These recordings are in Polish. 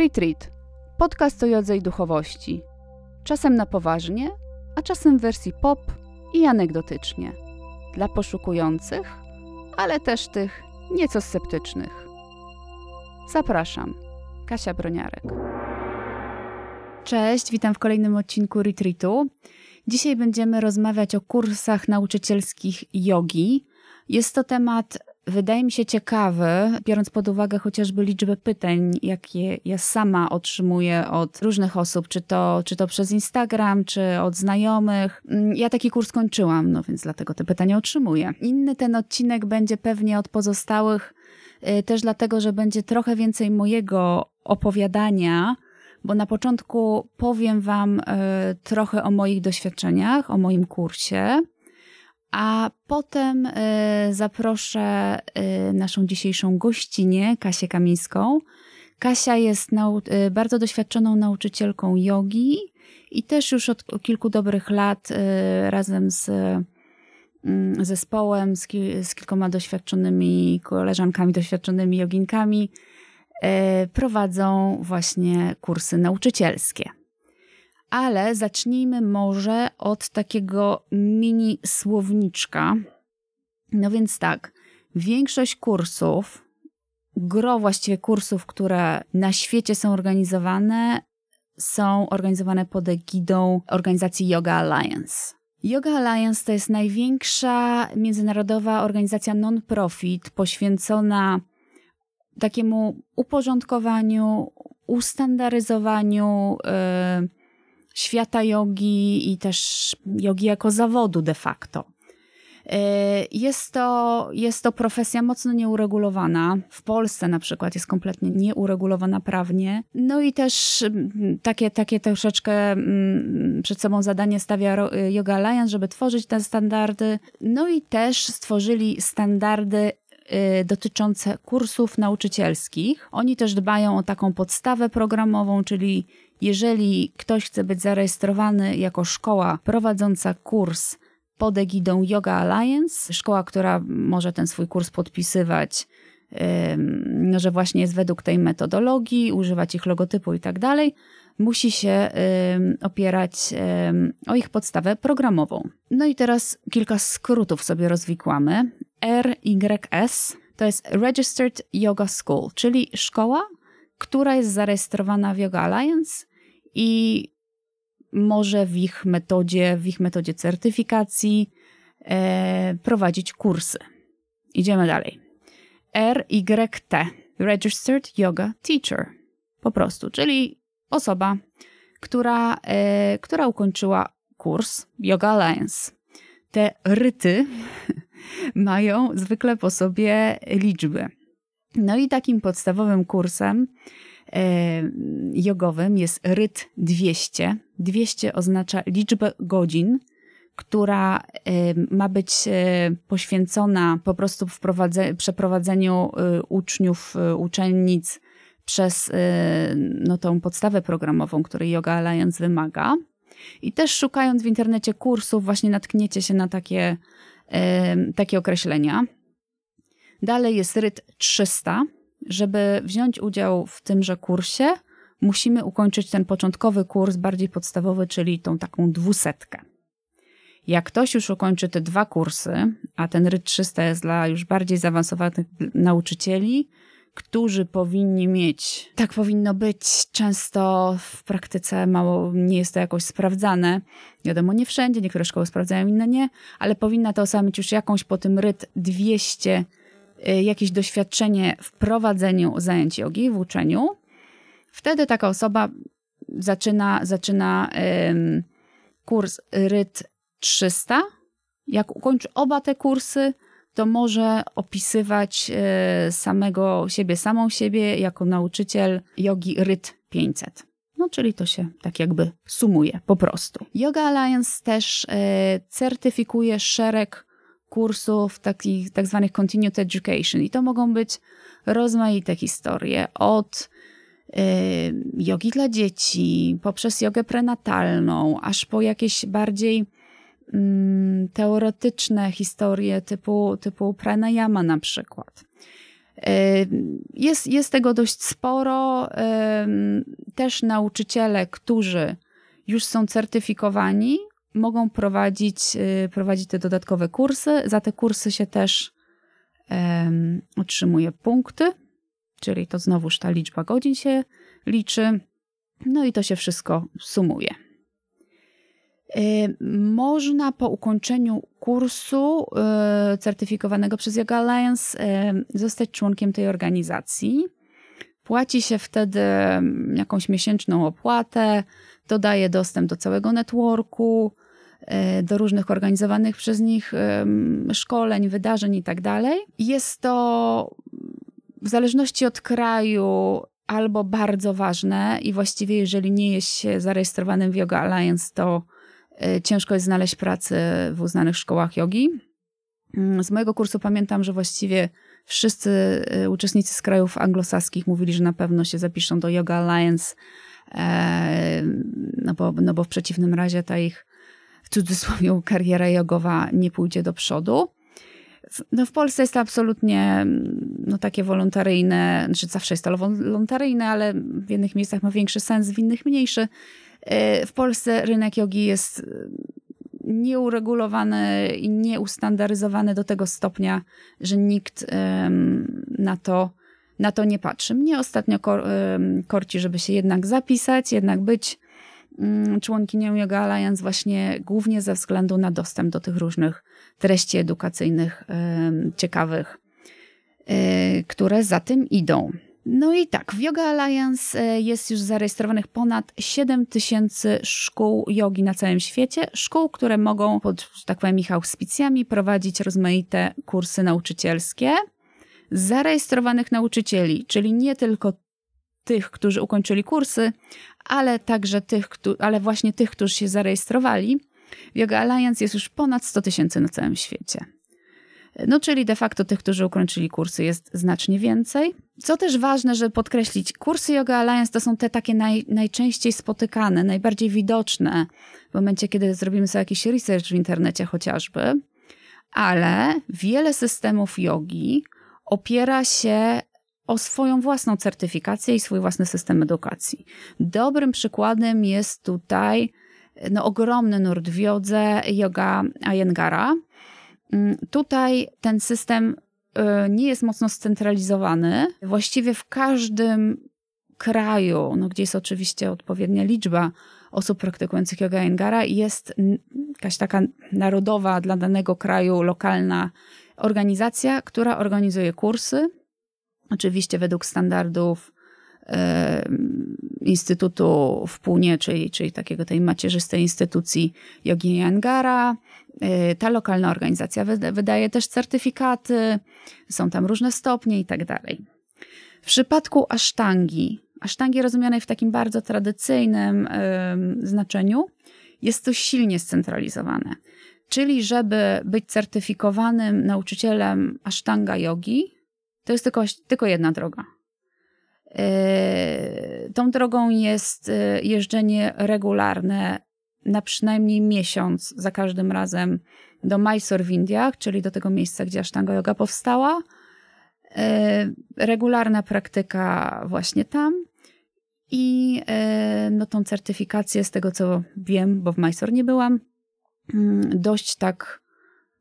Retreat. Podcast o jodze i duchowości. Czasem na poważnie, a czasem w wersji pop i anegdotycznie. Dla poszukujących, ale też tych nieco sceptycznych. Zapraszam. Kasia Broniarek. Cześć, witam w kolejnym odcinku Retreatu. Dzisiaj będziemy rozmawiać o kursach nauczycielskich jogi. Jest to temat wydaje mi się ciekawy, biorąc pod uwagę chociażby liczbę pytań, jakie ja sama otrzymuję od różnych osób, czy to, czy to przez Instagram, czy od znajomych. Mm, ja taki kurs kończyłam, no więc dlatego te pytania otrzymuję. Inny ten odcinek będzie pewnie od pozostałych, y, też dlatego, że będzie trochę więcej mojego opowiadania, bo na początku powiem Wam y, trochę o moich doświadczeniach, o moim kursie a potem y, zaproszę y, naszą dzisiejszą gościnę, Kasię Kamińską. Kasia jest y, bardzo doświadczoną nauczycielką jogi i też już od kilku dobrych lat razem z mm, zespołem, z, ki- z kilkoma doświadczonymi koleżankami, doświadczonymi joginkami prowadzą właśnie kursy nauczycielskie. Ale zacznijmy może od takiego mini słowniczka. No więc tak, większość kursów, gro właściwie kursów, które na świecie są organizowane, są organizowane pod egidą organizacji Yoga Alliance. Yoga Alliance to jest największa międzynarodowa organizacja non-profit poświęcona takiemu uporządkowaniu, ustandaryzowaniu, yy, świata jogi i też jogi jako zawodu de facto. E, jest to, jest to profesja mocno nieuregulowana. W Polsce na przykład jest kompletnie nieuregulowana prawnie. No i też takie, takie troszeczkę przed sobą zadanie stawia Yoga Alliance, żeby tworzyć te standardy. No i też stworzyli standardy y, dotyczące kursów nauczycielskich. Oni też dbają o taką podstawę programową, czyli jeżeli ktoś chce być zarejestrowany jako szkoła prowadząca kurs pod egidą Yoga Alliance, szkoła, która może ten swój kurs podpisywać, że właśnie jest według tej metodologii, używać ich logotypu i tak dalej, musi się opierać o ich podstawę programową. No i teraz kilka skrótów sobie rozwikłamy. RYS to jest Registered Yoga School, czyli szkoła, która jest zarejestrowana w Yoga Alliance i może w ich metodzie, w ich metodzie certyfikacji e, prowadzić kursy. Idziemy dalej. RYT, Registered Yoga Teacher. Po prostu, czyli osoba, która, e, która ukończyła kurs Yoga Alliance. Te ryty mają zwykle po sobie liczby. No i takim podstawowym kursem jogowym jest ryt 200. 200 oznacza liczbę godzin, która ma być e, poświęcona po prostu przeprowadzeniu e, uczniów, e, uczennic przez no, tą podstawę programową, której Yoga Alliance wymaga. I też szukając w internecie kursów, właśnie natkniecie się na takie, takie określenia. Dalej jest ryt 300. Żeby wziąć udział w tymże kursie, musimy ukończyć ten początkowy kurs, bardziej podstawowy, czyli tą taką dwusetkę. Jak ktoś już ukończy te dwa kursy, a ten ryt 300 jest dla już bardziej zaawansowanych nauczycieli, którzy powinni mieć, tak powinno być, często w praktyce mało nie jest to jakoś sprawdzane. Wiadomo, nie wszędzie, niektóre szkoły sprawdzają, inne nie, ale powinna ta osoba mieć już jakąś po tym ryt 200 Y, jakieś doświadczenie w prowadzeniu zajęć jogi, w uczeniu, wtedy taka osoba zaczyna, zaczyna kurs RYT 300. Jak ukończy oba te kursy, to może opisywać y, samego siebie, samą siebie jako nauczyciel jogi RYT 500. No, czyli to się tak jakby sumuje po prostu. Yoga Alliance też y, certyfikuje szereg kursów takich tak zwanych continued education i to mogą być rozmaite historie od y, jogi dla dzieci, poprzez jogę prenatalną, aż po jakieś bardziej y, teoretyczne historie typu, typu pranayama na przykład. Jest, jest tego dość sporo. Też nauczyciele, którzy już są certyfikowani, mogą prowadzić, prowadzić te dodatkowe kursy. Za te kursy się też um, otrzymuje punkty, czyli to znowuż ta liczba godzin się liczy. No i to się wszystko sumuje. Można po ukończeniu kursu certyfikowanego przez Yoga Alliance zostać członkiem tej organizacji. Płaci się wtedy jakąś miesięczną opłatę, dodaje dostęp do całego networku, do różnych organizowanych przez nich szkoleń, wydarzeń itd. Tak Jest to w zależności od kraju albo bardzo ważne i właściwie jeżeli nie jest się zarejestrowanym w Yoga Alliance, to e, ciężko jest znaleźć pracę w uznanych szkołach jogi. Mm, z mojego kursu pamiętam, że właściwie wszyscy e, uczestnicy z krajów anglosaskich mówili, że na pewno się zapiszą do Yoga Alliance, e, no bo, no bo w przeciwnym razie ta ich w cudzysłowie kariera jogowa nie pójdzie do przodu. No w Polsce jest to absolutnie no, takie wolontaryjne, znaczy zawsze jest to wolontaryjne, ale w jednych miejscach ma większy sens, w innych mniejszy. E, w Polsce rynek jogi jest e, nieuregulowany i nieustandaryzowany do tego stopnia, że nikt na to, na to nie patrzy. Mnie ostatnio korci, żeby się jednak zapisać, jednak być mm, członkinią Yoga Alliance właśnie głównie ze względu na dostęp do tych różnych treści edukacyjnych ciekawych, e, które za tym idą. No i tak, w Yoga Alliance e, jest już zarejestrowanych ponad 7 tysięcy szkół jogi na całym świecie. Szkół, które mogą pod, tak powiem, ich auspicjami prowadzić rozmaite kursy nauczycielskie. Zarejestrowanych nauczycieli, czyli nie tylko tych, którzy ukończyli kursy, ale także tych, ale właśnie tych, którzy się zarejestrowali. Yoga Alliance jest już ponad 100 tysięcy na całym świecie. No, czyli de facto tych, którzy ukończyli kursy, jest znacznie więcej. Co też ważne, żeby podkreślić, kursy Yoga Alliance to są te takie naj, najczęściej spotykane, najbardziej widoczne w momencie, kiedy zrobimy sobie jakiś research w internecie chociażby, ale wiele systemów jogi opiera się o swoją własną certyfikację i swój własny system edukacji. Dobrym przykładem jest tutaj no, ogromny nurt w jodze, yoga Ayengara. Mm, tutaj ten system y, nie jest mocno scentralizowany. Właściwie w każdym kraju, no, gdzie jest oczywiście odpowiednia liczba osób praktykujących yoga Ayengara, jest jakaś taka narodowa dla danego kraju, lokalna organizacja, która organizuje kursy. Oczywiście według standardów Instytutu w Punie, czyli, czyli takiego tej macierzystej instytucji Yogi Angara. E, ta lokalna organizacja wydaje też certyfikaty, są tam różne stopnie i tak dalej. W przypadku asztangi, asztangi rozumianej w takim bardzo tradycyjnym znaczeniu, jest to silnie scentralizowane. Czyli, żeby być certyfikowanym nauczycielem asztanga jogi, to jest tylko, tylko jedna droga Yy, tą drogą jest yy, jeżdżenie regularne na przynajmniej miesiąc za każdym razem do Mysore w Indiach, czyli do tego miejsca, gdzie Ashtanga Yoga powstała. Yy, regularna praktyka właśnie tam i no, tą certyfikację z tego, co wiem, bo w Mysore nie byłam, dość tak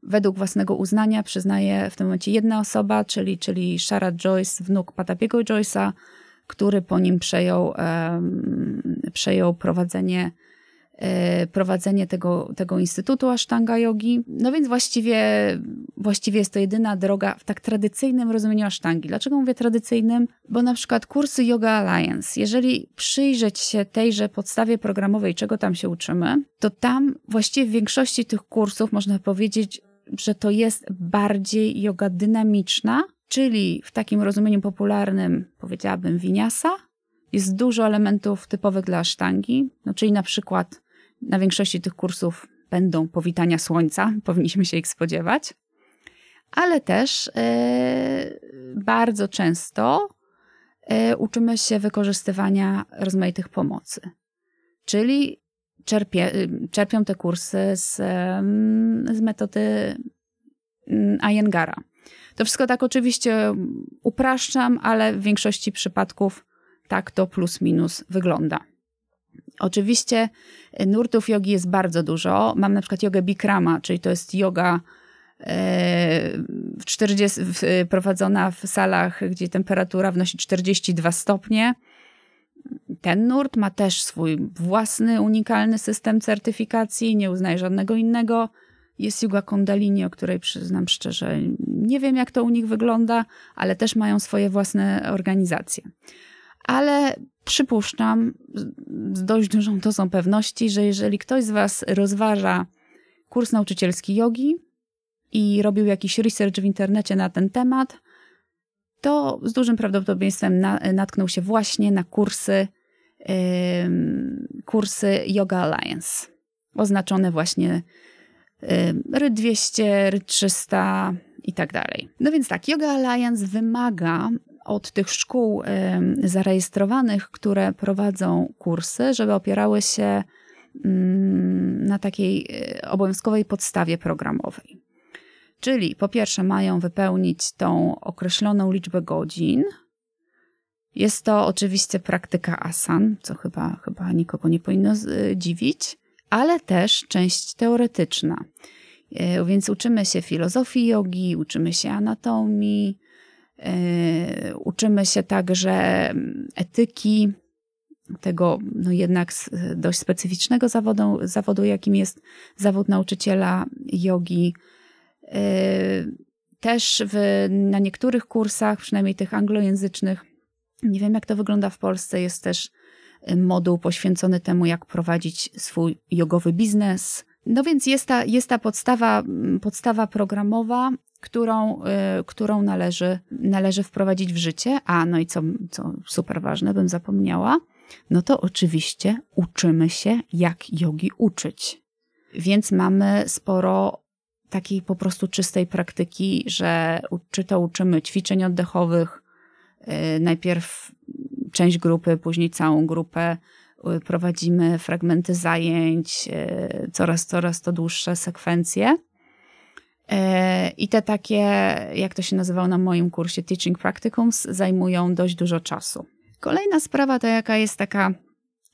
według własnego uznania przyznaje w tym momencie jedna osoba, czyli, czyli Sharad Joyce, wnuk Patabiego Joyce'a, który po nim przejął, przejął prowadzenie, prowadzenie tego, tego Instytutu Ashtanga Yogi. No więc właściwie, właściwie jest to jedyna droga w tak tradycyjnym rozumieniu Ashtangi. Dlaczego mówię tradycyjnym? Bo na przykład kursy Yoga Alliance, jeżeli przyjrzeć się tejże podstawie programowej, czego tam się uczymy, to tam właściwie w większości tych kursów można powiedzieć, że to jest bardziej yoga dynamiczna, czyli w takim rozumieniu popularnym powiedziałabym winiasa. Jest dużo elementów typowych dla sztangi, no czyli na przykład na większości tych kursów będą powitania słońca, powinniśmy się ich spodziewać, ale też e, bardzo często e, uczymy się wykorzystywania rozmaitych pomocy. Czyli czerpie, czerpią te kursy z, z metody Ayengara. To wszystko tak oczywiście upraszczam, ale w większości przypadków tak to plus minus wygląda. Oczywiście nurtów jogi jest bardzo dużo. Mam na przykład jogę Bikrama, czyli to jest yoga w 40, prowadzona w salach, gdzie temperatura wnosi 42 stopnie. Ten nurt ma też swój własny, unikalny system certyfikacji, nie uznaje żadnego innego. Jest yoga kundalini, o której przyznam szczerze, nie wiem jak to u nich wygląda, ale też mają swoje własne organizacje. Ale przypuszczam z dość dużą dozą pewności, że jeżeli ktoś z Was rozważa kurs nauczycielski jogi, i robił jakiś research w internecie na ten temat, to z dużym prawdopodobieństwem na, natknął się właśnie na kursy, yy, kursy Yoga Alliance, oznaczone właśnie yy, RY200, RY300 i tak dalej. No więc tak, Yoga Alliance wymaga od tych szkół zarejestrowanych, które prowadzą kursy, żeby opierały się na takiej y, obowiązkowej podstawie programowej. Czyli po pierwsze mają wypełnić tą określoną liczbę godzin. Jest to oczywiście praktyka asan, co chyba, chyba nikogo nie powinno dziwić, ale też część teoretyczna. E, więc uczymy się filozofii jogi, uczymy się anatomii, e, uczymy się także mm, etyki, tego no jednak dość specyficznego zawodu, zawodu, jakim jest zawód nauczyciela jogi. Y, też w, na niektórych kursach, przynajmniej tych anglojęzycznych, nie wiem jak to wygląda w Polsce, jest też y, moduł poświęcony temu, jak prowadzić swój jogowy biznes. No więc jest ta, jest ta podstawa, mm, podstawa programowa, którą, y, którą należy, należy wprowadzić w życie. A, no i co, co super ważne, bym zapomniała, no to oczywiście uczymy się, jak jogi uczyć. Więc mamy sporo takiej po prostu czystej praktyki, że czy to uczymy ćwiczeń oddechowych, y, najpierw część grupy, później całą grupę, y, prowadzimy fragmenty zajęć, y, coraz, coraz to dłuższe sekwencje. I te takie, jak to się nazywało na moim kursie Teaching Practicums, zajmują dość dużo czasu. Kolejna sprawa to jaka jest taka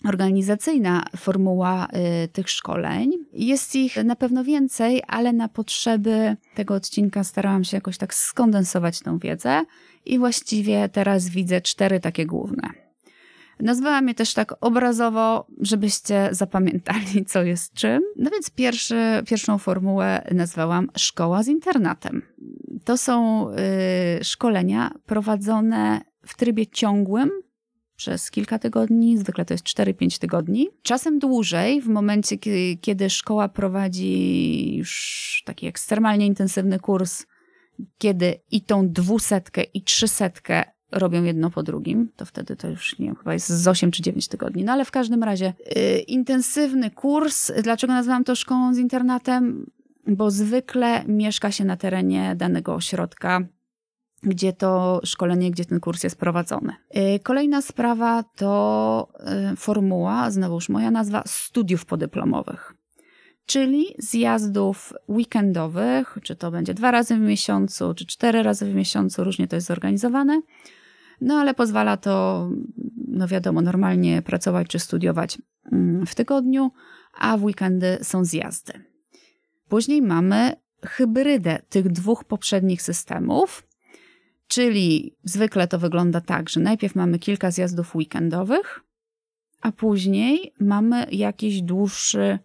organizacyjna formuła y, tych szkoleń. Jest ich na pewno więcej, ale na potrzeby tego odcinka starałam się jakoś tak skondensować tą wiedzę i właściwie teraz widzę cztery takie główne. Nazwałam je też tak obrazowo, żebyście zapamiętali, co jest czym. No więc pierwszy, pierwszą formułę nazwałam Szkoła z internatem. To są y, szkolenia prowadzone w trybie ciągłym, przez kilka tygodni, zwykle to jest 4-5 tygodni. Czasem dłużej, w momencie, kiedy szkoła prowadzi już taki ekstremalnie intensywny kurs, kiedy i tą dwusetkę, i trzysetkę robią jedno po drugim, to wtedy to już, nie wiem, chyba jest z 8 czy 9 tygodni. No ale w każdym razie yy, intensywny kurs. Dlaczego nazywam to szkołą z internatem? Bo zwykle mieszka się na terenie danego ośrodka gdzie to szkolenie, gdzie ten kurs jest prowadzony. Y, kolejna sprawa to y, formuła, znowuż moja nazwa, studiów podyplomowych. Czyli zjazdów weekendowych, czy to będzie dwa razy w miesiącu, czy cztery razy w miesiącu, różnie to jest zorganizowane. No ale pozwala to, no wiadomo, normalnie pracować czy studiować mm, w tygodniu, a w weekendy są zjazdy. Później mamy hybrydę tych dwóch poprzednich systemów, Czyli zwykle to wygląda tak, że najpierw mamy kilka zjazdów weekendowych, a później mamy jakiś dłuższy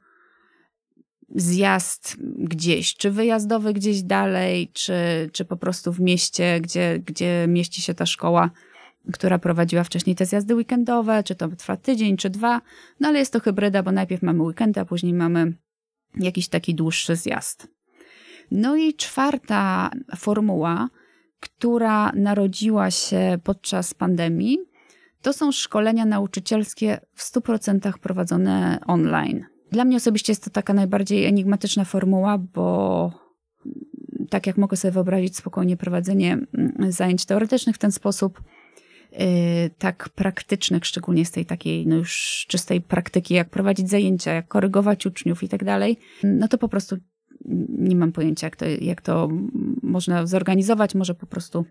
zjazd gdzieś, czy wyjazdowy gdzieś dalej, czy, czy po prostu w mieście, gdzie, gdzie mieści się ta szkoła, która prowadziła wcześniej te zjazdy weekendowe, czy to trwa tydzień, czy dwa. No ale jest to hybryda, bo najpierw mamy weekend, a później mamy jakiś taki dłuższy zjazd. No i czwarta formuła która narodziła się podczas pandemii, to są szkolenia nauczycielskie w 100% prowadzone online. Dla mnie osobiście jest to taka najbardziej enigmatyczna formuła, bo tak jak mogę sobie wyobrazić spokojnie prowadzenie mm, zajęć teoretycznych w ten sposób, yy, tak praktycznych, szczególnie z tej takiej no już czystej praktyki, jak prowadzić zajęcia, jak korygować uczniów i tak dalej, no to po prostu nie mam pojęcia, jak to, jak to można zorganizować. Może po prostu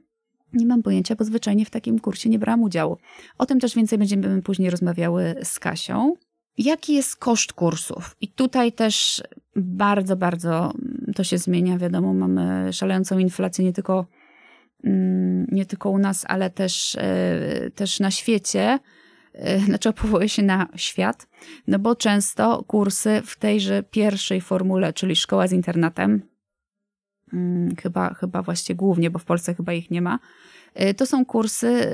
nie mam pojęcia, bo zwyczajnie w takim kursie nie brałam udziału. O tym też więcej będziemy później rozmawiały z Kasią. Jaki jest koszt kursów? I tutaj też bardzo, bardzo to się zmienia. Wiadomo, mamy szalejącą inflację nie tylko, mm, nie tylko u nas, ale też, e, też na świecie. E, znaczy powołuje się na świat, no bo często kursy w tejże pierwszej formule, czyli szkoła z internatem, mm, chyba, chyba właściwie głównie, bo w Polsce chyba ich nie ma, e, to są kursy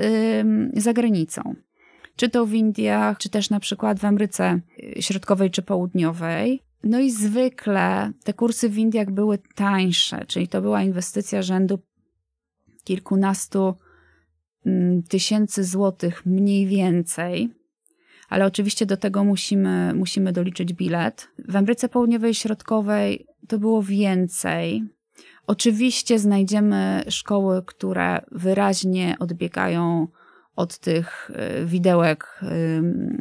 za granicą czy to w Indiach, czy też na przykład w Ameryce Środkowej czy Południowej. No i zwykle te kursy w Indiach były tańsze, czyli to była inwestycja rzędu kilkunastu mm, tysięcy złotych mniej więcej. Ale oczywiście do tego musimy, musimy doliczyć bilet. W Ameryce Południowej i Środkowej to było więcej. Oczywiście znajdziemy szkoły, które wyraźnie odbiegają od tych e, widełek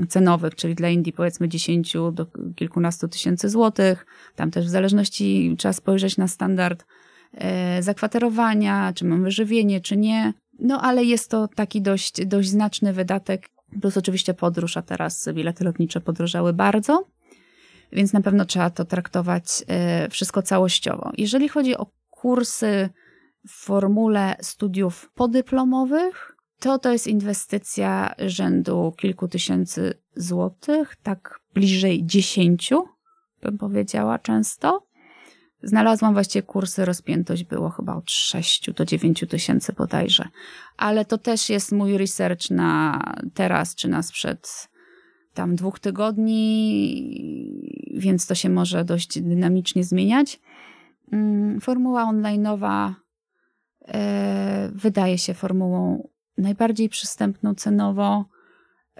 cenowych, czyli dla Indii powiedzmy 10 do kilkunastu tysięcy złotych. Tam też w zależności trzeba spojrzeć na standard e, zakwaterowania, czy mamy żywienie, czy nie. No ale jest to taki dość, dość znaczny wydatek, plus oczywiście podróż, a teraz bilety lotnicze podrożały bardzo, więc na pewno trzeba to traktować e, wszystko całościowo. Jeżeli chodzi o kursy w formule studiów podyplomowych, to to jest inwestycja rzędu kilku tysięcy złotych, tak bliżej dziesięciu, bym powiedziała często. Znalazłam właściwie kursy, rozpiętość było chyba od 6 do 9 tysięcy bodajże. Ale to też jest mój research na teraz czy na sprzed tam dwóch tygodni, więc to się może dość dynamicznie zmieniać. Mm, formuła online'owa e, wydaje się formułą najbardziej przystępną cenowo,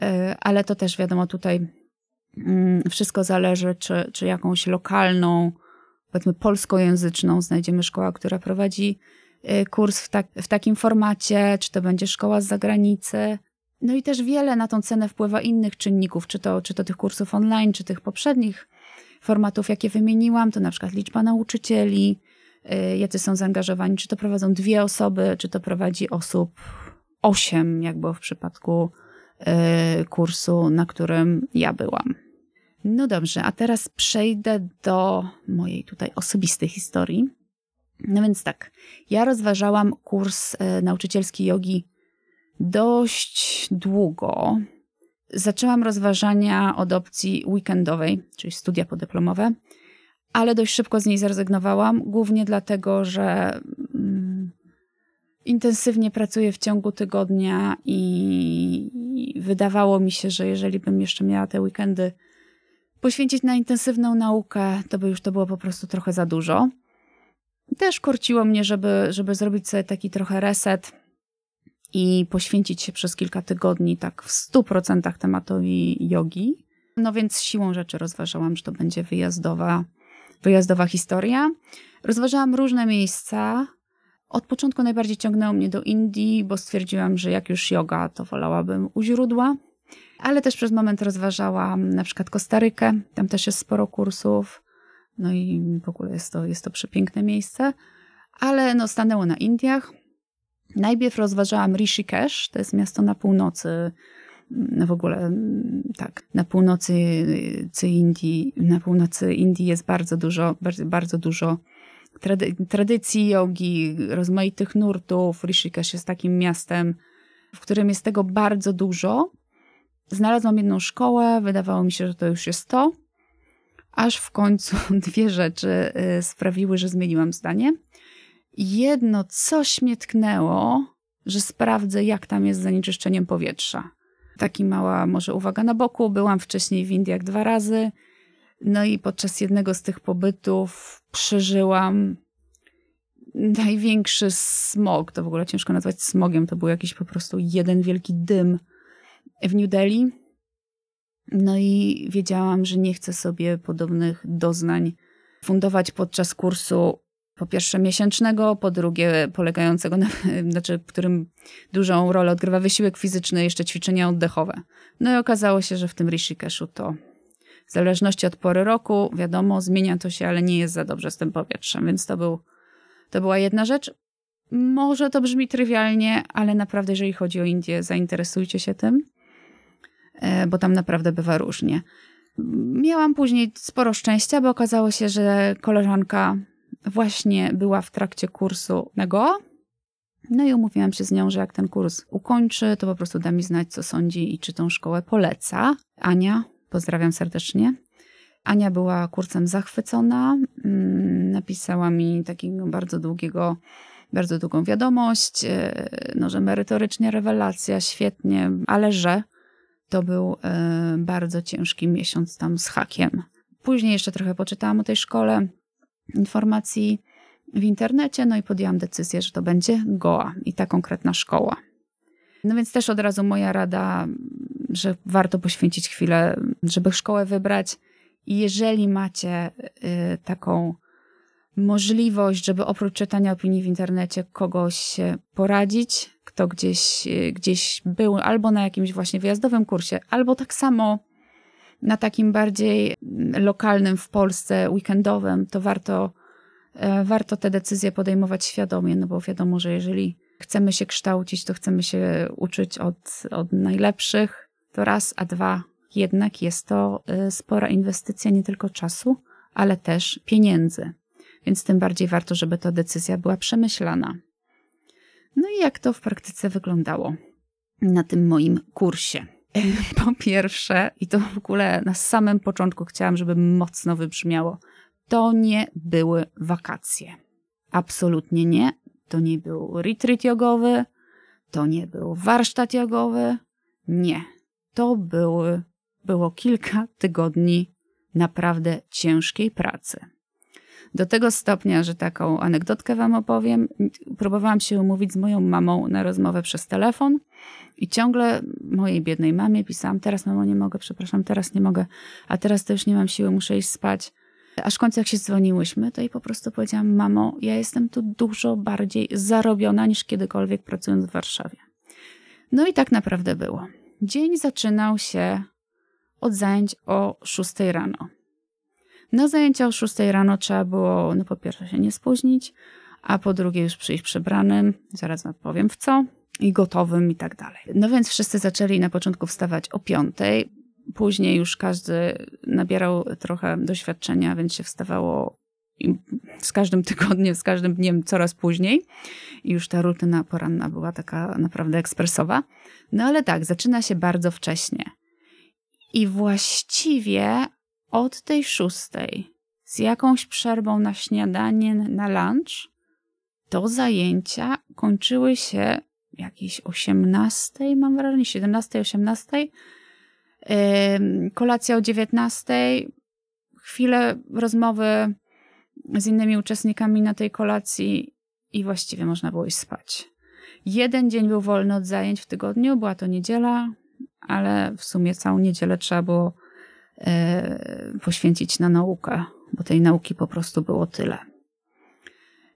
e, ale to też wiadomo tutaj mm, wszystko zależy, czy, czy jakąś lokalną, powiedzmy polskojęzyczną znajdziemy szkoła, która prowadzi e, kurs w, tak, w takim formacie, czy to będzie szkoła z zagranicy. No i też wiele na tą cenę wpływa innych czynników, czy to, czy to tych kursów online, czy tych poprzednich formatów, jakie wymieniłam, to na przykład liczba nauczycieli, e, jacy są zaangażowani, czy to prowadzą dwie osoby, czy to prowadzi osób 8, jak było w przypadku y, kursu, na którym ja byłam. No dobrze, a teraz przejdę do mojej tutaj osobistej historii. No więc tak, ja rozważałam kurs y, nauczycielski jogi dość długo. Zaczęłam rozważania od opcji weekendowej, czyli studia podyplomowe, ale dość szybko z niej zrezygnowałam, głównie dlatego, że intensywnie pracuję w ciągu tygodnia i wydawało mi się, że jeżeli bym jeszcze miała te weekendy poświęcić na intensywną naukę, to by już to było po prostu trochę za dużo. Też korciło mnie, żeby, żeby zrobić sobie taki trochę reset i poświęcić się przez kilka tygodni tak w stu procentach tematowi jogi. No więc siłą rzeczy rozważałam, że to będzie wyjazdowa, wyjazdowa historia. Rozważałam różne miejsca, od początku najbardziej ciągnęło mnie do Indii, bo stwierdziłam, że jak już yoga, to wolałabym u źródła. Ale też przez moment rozważałam na przykład Kostarykę, tam też jest sporo kursów. No i w ogóle jest to, jest to przepiękne miejsce. Ale no, stanęło na Indiach. Najpierw rozważałam Rishikesh, to jest miasto na północy, no w ogóle tak, na północy Indii, na północy Indii jest bardzo dużo, bardzo, bardzo dużo trady tradycji jogi, rozmaitych nurtów. Rishikesh jest takim miastem, w którym jest tego bardzo dużo. Znalazłam jedną szkołę, wydawało mi się, że to już jest to, aż w końcu dwie rzeczy y, sprawiły, że zmieniłam zdanie. Jedno, coś mnie tknęło, że sprawdzę, jak tam jest z zanieczyszczeniem powietrza. Taki mała może uwaga na boku. Byłam wcześniej w Indiach dwa razy no i podczas jednego z tych pobytów przeżyłam największy smog. To w ogóle ciężko nazwać smogiem. To był jakiś po prostu jeden wielki dym w New Delhi. No i wiedziałam, że nie chcę sobie podobnych doznań fundować podczas kursu po pierwsze miesięcznego, po drugie polegającego na, znaczy w którym dużą rolę odgrywa wysiłek fizyczny, jeszcze ćwiczenia oddechowe. No i okazało się, że w tym Rishikeshu to W zależności od pory roku, wiadomo, zmienia to się, ale nie jest za dobrze z tym powietrzem, więc to, był, to była jedna rzecz. Może to brzmi trywialnie, ale naprawdę, jeżeli chodzi o Indię, zainteresujcie się tym, e, bo tam naprawdę bywa różnie. Miałam później sporo szczęścia, bo okazało się, że koleżanka właśnie była w trakcie kursu na Goa. No i umówiłam się z nią, że jak ten kurs ukończy, to po prostu da mi znać, co sądzi i czy tą szkołę poleca. Ania, pozdrawiam serdecznie. Ania była kursem zachwycona. Mm, napisała mi takiego bardzo długiego, bardzo długą wiadomość, e, no, że merytorycznie rewelacja, świetnie, ale że to był e, bardzo ciężki miesiąc tam z hakiem. Później jeszcze trochę poczytałam o tej szkole informacji w internecie, no i podjęłam decyzję, że to będzie Goa i ta konkretna szkoła. No więc też od razu moja rada, że warto poświęcić chwilę, żeby szkołę wybrać. I jeżeli macie y, taką możliwość, żeby oprócz czytania opinii w internecie kogoś poradzić, kto gdzieś, y, gdzieś był albo na jakimś właśnie wyjazdowym kursie, albo tak samo na takim bardziej lokalnym w Polsce, weekendowym, to warto, warto te decyzje podejmować świadomie, no bo wiadomo, że jeżeli chcemy się kształcić, to chcemy się uczyć od, od najlepszych, to raz, a dwa, jednak jest to e, spora inwestycja nie tylko czasu, ale też pieniędzy. Więc tym bardziej warto, żeby ta decyzja była przemyślana. No i jak to w praktyce wyglądało na tym moim kursie? Po pierwsze, i to w ogóle na samym początku chciałam, żeby mocno wybrzmiało, to nie były wakacje. Absolutnie nie. To nie był retreat jogowy, to nie był warsztat jogowy. Nie. To były, było kilka tygodni naprawdę ciężkiej pracy. Do tego stopnia, że taką anegdotkę wam opowiem. Próbowałam się umówić z moją mamą na rozmowę przez telefon i ciągle mojej biednej mamie pisałam, teraz mamo nie mogę, przepraszam, teraz nie mogę, a teraz to już nie mam siły, muszę iść spać. Aż w końcu jak się dzwoniłyśmy, to jej po prostu powiedziałam, mamo, ja jestem tu dużo bardziej zarobiona niż kiedykolwiek pracując w Warszawie. No i tak naprawdę było. Dzień zaczynał się od zajęć o 6 rano. Na zajęcia o 6 rano trzeba było, no po pierwsze się nie spóźnić, a po drugie już przyjść przebranym, zaraz wam powiem w co, i gotowym i tak dalej. No więc wszyscy zaczęli na początku wstawać o 5. Później już każdy nabierał trochę doświadczenia, więc się wstawało z każdym tygodniem, z każdym dniem coraz później. I już ta rutyna poranna była taka naprawdę ekspresowa. No ale tak, zaczyna się bardzo wcześnie. I właściwie od tej szóstej, z jakąś przerwą na śniadanie, na lunch, to zajęcia kończyły się jakiejś 18, mam wrażenie, 17, 18. Kolacja o 19. Chwilę rozmowy z innymi uczestnikami na tej kolacji i właściwie można było iść spać. Jeden dzień był wolny od zajęć w tygodniu, była to niedziela, ale w sumie całą niedzielę trzeba było e, poświęcić na naukę, bo tej nauki po prostu było tyle.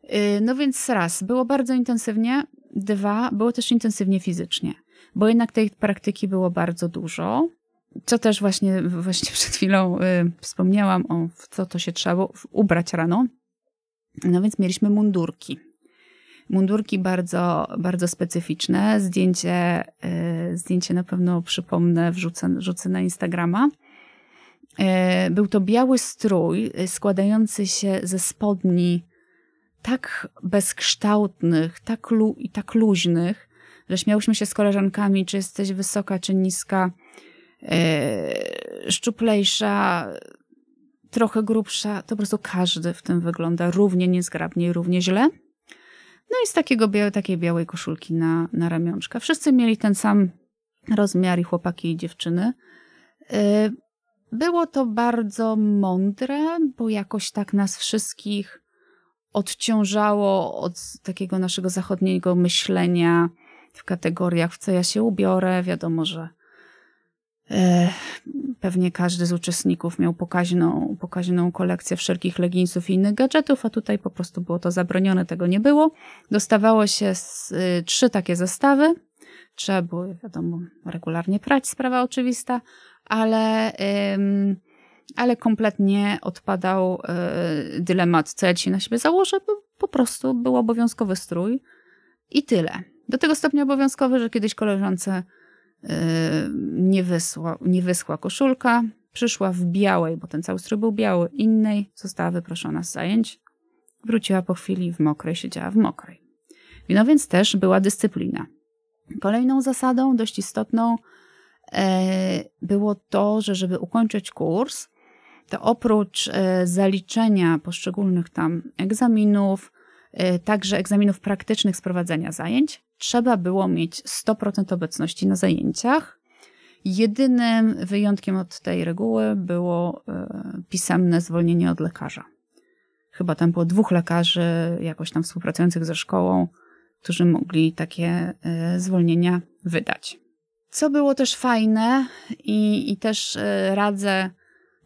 E, no więc raz, było bardzo intensywnie, dwa, było też intensywnie fizycznie, bo jednak tej praktyki było bardzo dużo, co też właśnie, właśnie przed chwilą y, wspomniałam o w co to się trzeba ubrać rano. No więc mieliśmy mundurki. Mundurki bardzo, bardzo specyficzne. Zdjęcie, y, zdjęcie na pewno przypomnę, wrzucę, wrzucę na Instagrama. Y, był to biały strój składający się ze spodni tak bezkształtnych tak lu tak luźnych, że śmiałyśmy się z koleżankami, czy jesteś wysoka, czy niska, szczuplejsza, trochę grubsza, to po prostu każdy w tym wygląda równie niezgrabnie, równie źle. No i z takiego białe, takiej białej koszulki na, na ramionczka. Wszyscy mieli ten sam rozmiar i chłopaki i dziewczyny. Yy, było to bardzo mądre, bo jakoś tak nas wszystkich odciążało od takiego naszego zachodniego myślenia w kategoriach, w co ja się ubiorę. Wiadomo, że e, pewnie każdy z uczestników miał pokaźną, pokaźną kolekcję wszelkich leginsów i innych gadżetów, a tutaj po prostu było to zabronione, tego nie było. Dostawało się z, y, trzy takie zestawy. Trzeba było, wiadomo, regularnie prać, sprawa oczywista, ale ale kompletnie odpadał yy, dylemat, co ja dzisiaj na siebie założę, bo po prostu był obowiązkowy strój i tyle. Do tego stopnia obowiązkowy, że kiedyś koleżance nie, wysła, nie wyschła koszulka, przyszła w białej, bo ten cały strój był biały, innej, została wyproszona z zajęć, wróciła po chwili w mokrej, siedziała w mokrej. No więc też była dyscyplina. Kolejną zasadą, dość istotną, e, było to, że żeby ukończyć kurs, to oprócz e, zaliczenia poszczególnych tam egzaminów, e, także egzaminów praktycznych z prowadzenia zajęć, trzeba było mieć 100% obecności na zajęciach. Jedynym wyjątkiem od tej reguły było pisemne zwolnienie od lekarza. Chyba tam było dwóch lekarzy, jakoś tam współpracujących ze szkołą, którzy mogli takie e, zwolnienia wydać. Co było też fajne i, i też e, radzę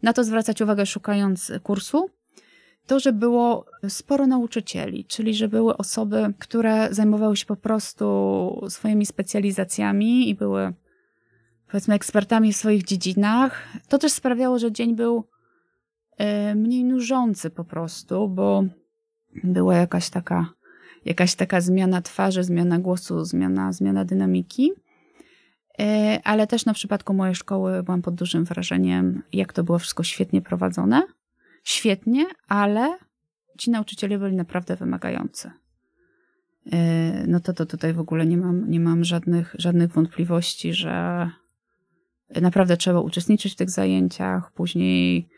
na to zwracać uwagę szukając kursu, to, że było sporo nauczycieli, czyli że były osoby, które zajmowały się po prostu swoimi specjalizacjami i były powiedzmy ekspertami w swoich dziedzinach. To też sprawiało, że dzień był e, mniej nużący po prostu, bo była jakaś taka jakaś taka zmiana twarzy, zmiana głosu, zmiana, zmiana dynamiki. E, ale też na przypadku mojej szkoły byłam pod dużym wrażeniem, jak to było wszystko świetnie prowadzone. Świetnie, ale ci nauczyciele byli naprawdę wymagający. E, no to, to tutaj w ogóle nie mam, nie mam żadnych, żadnych wątpliwości, że naprawdę trzeba uczestniczyć w tych zajęciach, później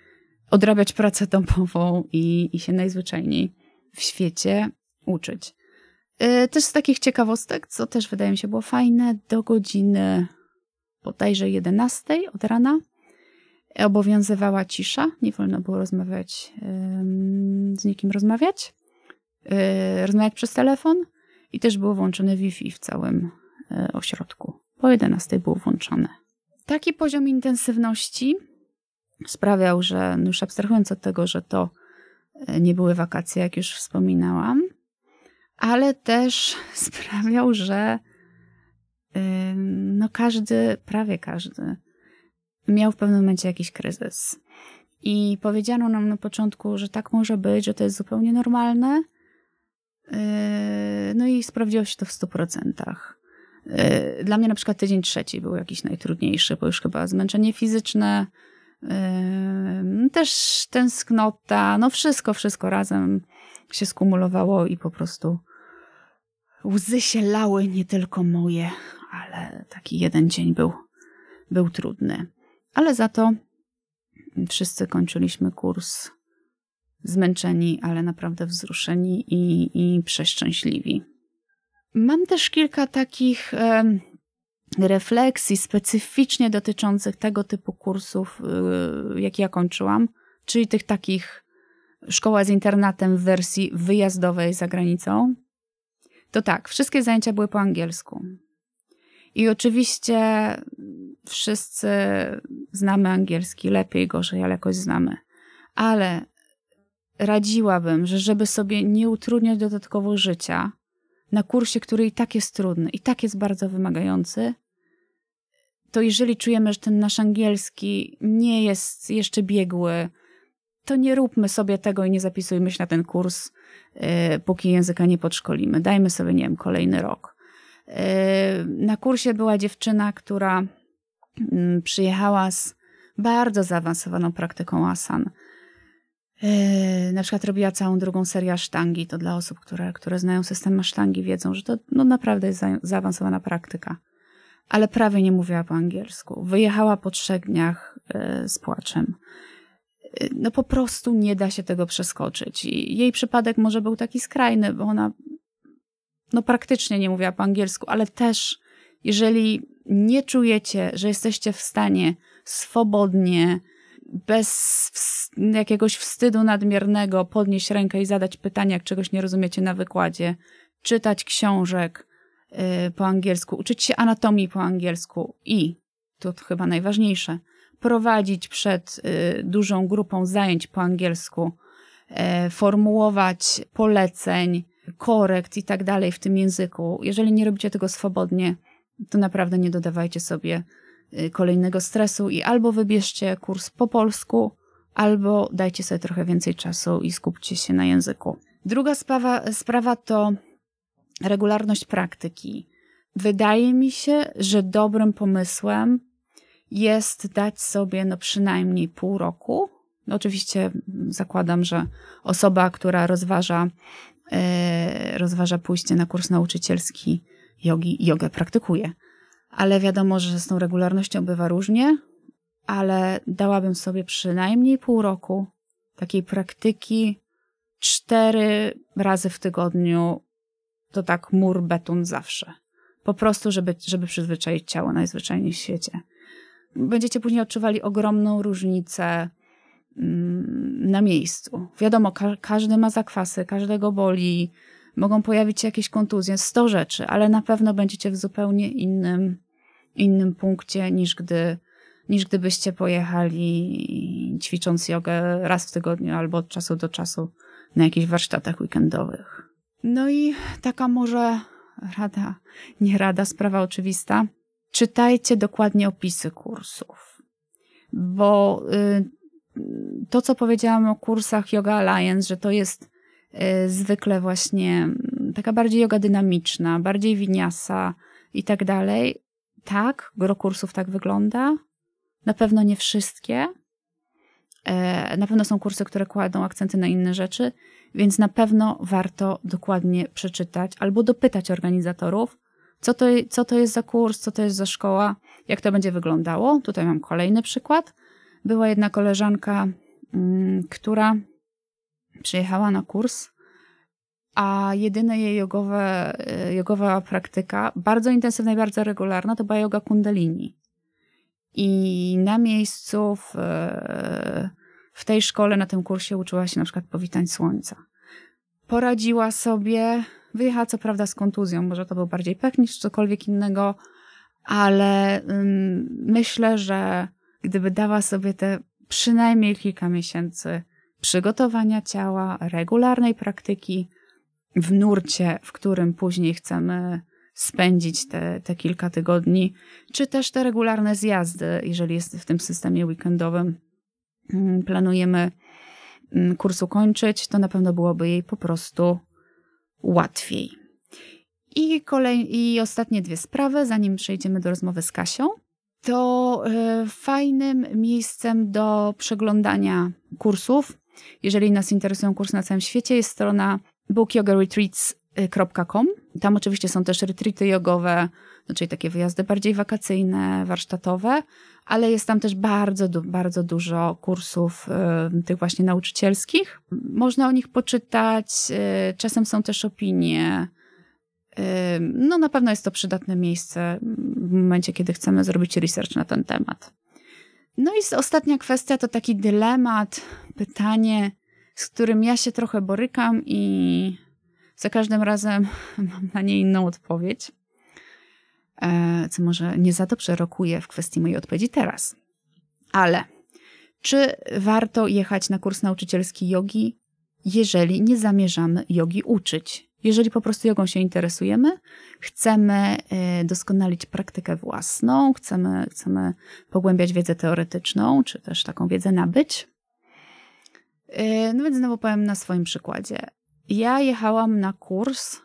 odrabiać pracę domową i, i się najzwyczajniej w świecie uczyć. Y, też z takich ciekawostek, co też wydaje mi się było fajne, do godziny bodajże 11 od rana obowiązywała cisza. Nie wolno było rozmawiać, z nikim rozmawiać, y, rozmawiać przez telefon i też było włączone Wi-Fi w całym y, ośrodku. Po 11 było włączone. Taki poziom intensywności sprawiał, że no już abstrahując od tego, że to nie były wakacje, jak już wspominałam, ale też sprawiał, że no każdy, prawie każdy, miał w pewnym momencie jakiś kryzys. I powiedziano nam na początku, że tak może być, że to jest zupełnie normalne. Yy, no i sprawdziło się to w stu procentach. Yy, dla mnie na przykład tydzień trzeci był jakiś najtrudniejszy, bo już chyba zmęczenie fizyczne, yy, też tęsknota, no wszystko, wszystko razem się skumulowało i po prostu łzy się lały, nie tylko moje, ale taki jeden dzień był, był trudny. Ale za to wszyscy kończyliśmy kurs zmęczeni, ale naprawdę wzruszeni i, i przeszczęśliwi. Mam też kilka takich refleksji specyficznie dotyczących tego typu kursów, e, jakie ja kończyłam, czyli tych takich szkoła z internatem w wersji wyjazdowej za granicą. To tak, wszystkie zajęcia były po angielsku. I oczywiście wszyscy znamy angielski, lepiej, gorzej, ale jakoś znamy. Ale radziłabym, że żeby sobie nie utrudniać dodatkowo życia na kursie, który i tak jest trudny, i tak jest bardzo wymagający, to jeżeli czujemy, że ten nasz angielski nie jest jeszcze biegły, to nie róbmy sobie tego i nie zapisujmy się na ten kurs, yy, póki języka nie podszkolimy. Dajmy sobie, nie wiem, kolejny rok. Na kursie była dziewczyna, która yy, przyjechała z bardzo zaawansowaną praktyką asan. Yy, na przykład robiła całą drugą serię sztangi. To dla osób, które, które znają system sztangi, wiedzą, że to no, naprawdę jest za, zaawansowana praktyka. Ale prawie nie mówiła po angielsku. Wyjechała po trzech dniach yy, z płaczem no po prostu nie da się tego przeskoczyć. I jej przypadek może był taki skrajny, bo ona no praktycznie nie mówiła po angielsku, ale też jeżeli nie czujecie, że jesteście w stanie swobodnie, bez jakiegoś wstydu nadmiernego podnieść rękę i zadać pytania, jak czegoś nie rozumiecie na wykładzie, czytać książek y, po angielsku, uczyć się anatomii po angielsku i, to chyba najważniejsze, prowadzić przed y, dużą grupą zajęć po angielsku, e, formułować poleceń, korekt i tak dalej w tym języku. Jeżeli nie robicie tego swobodnie, to naprawdę nie dodawajcie sobie y, kolejnego stresu i albo wybierzcie kurs po polsku, albo dajcie sobie trochę więcej czasu i skupcie się na języku. Druga sprawa, sprawa to regularność praktyki. Wydaje mi się, że dobrym pomysłem jest dać sobie no przynajmniej pół roku. No oczywiście zakładam, że osoba, która rozważa, rozważa pójście na kurs nauczycielski jogi, jogę praktykuje. Ale wiadomo, że z tą regularnością bywa różnie, ale dałabym sobie przynajmniej pół roku takiej praktyki cztery razy w tygodniu, to tak mur, beton zawsze. Po prostu, żeby, żeby przyzwyczaić ciało najzwyczajniej w świecie. Będziecie później odczuwali ogromną różnicę na miejscu. Wiadomo, ka każdy ma zakwasy, każdego boli, mogą pojawić się jakieś kontuzje, sto rzeczy, ale na pewno będziecie w zupełnie innym, innym punkcie niż gdy niż gdybyście pojechali ćwicząc jogę raz w tygodniu albo od czasu do czasu na jakichś warsztatach weekendowych. No i taka może rada, nie rada, sprawa oczywista. Czytajcie dokładnie opisy kursów, bo y, to, co powiedziałam o kursach Yoga Alliance, że to jest y, zwykle właśnie taka bardziej yoga dynamiczna, bardziej winiasa i tak dalej. Tak, gro kursów tak wygląda. Na pewno nie wszystkie. E, na pewno są kursy, które kładą akcenty na inne rzeczy, więc na pewno warto dokładnie przeczytać albo dopytać organizatorów, co to, co to jest za kurs, co to jest za szkoła, jak to będzie wyglądało. Tutaj mam kolejny przykład. Była jedna koleżanka, mm, która przyjechała na kurs, a jedyna jej jogowe, e, jogowa praktyka, bardzo intensywna i bardzo regularna, to była yoga kundalini. I na miejscu w, w tej szkole, na tym kursie uczyła się na przykład powitań słońca. Poradziła sobie, wyjechała co prawda z kontuzją, może to był bardziej pech niż cokolwiek innego, ale um, myślę, że gdyby dała sobie te przynajmniej kilka miesięcy przygotowania ciała, regularnej praktyki w nurcie, w którym później chcemy spędzić te, te kilka tygodni, czy też te regularne zjazdy, jeżeli jest w tym systemie weekendowym, mm, planujemy mm, kursu kończyć, to na pewno byłoby jej po prostu łatwiej. I, kolej, I ostatnie dwie sprawy, zanim przejdziemy do rozmowy z Kasią. To y, fajnym miejscem do przeglądania kursów, jeżeli nas interesują kursy na całym świecie, jest strona Book Yoga Retreats com. Tam oczywiście są też retreaty jogowe, czyli takie wyjazdy bardziej wakacyjne, warsztatowe, ale jest tam też bardzo, bardzo dużo kursów y, tych właśnie nauczycielskich. Można o nich poczytać, y, czasem są też opinie. No na pewno jest to przydatne miejsce w momencie, kiedy chcemy zrobić research na ten temat. No i ostatnia kwestia to taki dylemat, pytanie, z którym ja się trochę borykam i za każdym razem mam na nie inną odpowiedź, e, co może nie za dobrze rokuje w kwestii mojej odpowiedzi teraz. Ale czy warto jechać na kurs nauczycielski jogi, jeżeli nie zamierzamy jogi uczyć? Jeżeli po prostu jogą się interesujemy, chcemy e, doskonalić praktykę własną, chcemy, chcemy pogłębiać wiedzę teoretyczną, czy też taką wiedzę nabyć. E, no więc znowu powiem na swoim przykładzie. Ja jechałam na kurs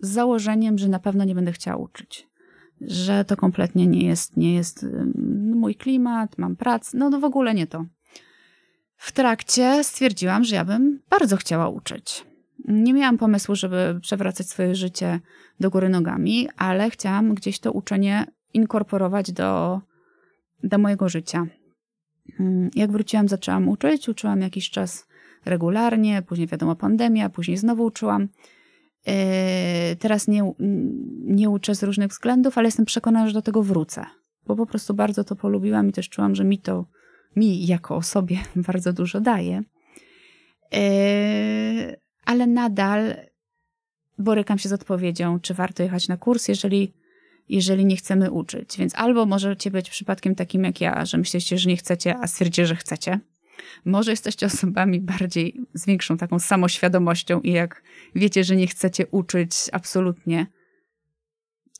z założeniem, że na pewno nie będę chciała uczyć. Że to kompletnie nie jest, nie jest mój klimat, mam pracę, no, no w ogóle nie to. W trakcie stwierdziłam, że ja bym bardzo chciała uczyć. Nie miałam pomysłu, żeby przewracać swoje życie do góry nogami, ale chciałam gdzieś to uczenie inkorporować do, do mojego życia. Mm, jak wróciłam, zaczęłam uczyć, uczyłam jakiś czas regularnie, później wiadomo pandemia, później znowu uczyłam. E, teraz nie, nie uczę z różnych względów, ale jestem przekonana, że do tego wrócę, bo po prostu bardzo to polubiłam i też czułam, że mi to, mi jako osobie bardzo dużo daje. Ale nadal borykam się z odpowiedzią, czy warto jechać na kurs, jeżeli, jeżeli nie chcemy uczyć. Więc albo możecie być przypadkiem takim jak ja, że myślicie, że nie chcecie, a stwierdzicie, że chcecie. Może jesteście osobami bardziej z większą taką samoświadomością i jak wiecie, że nie chcecie uczyć absolutnie,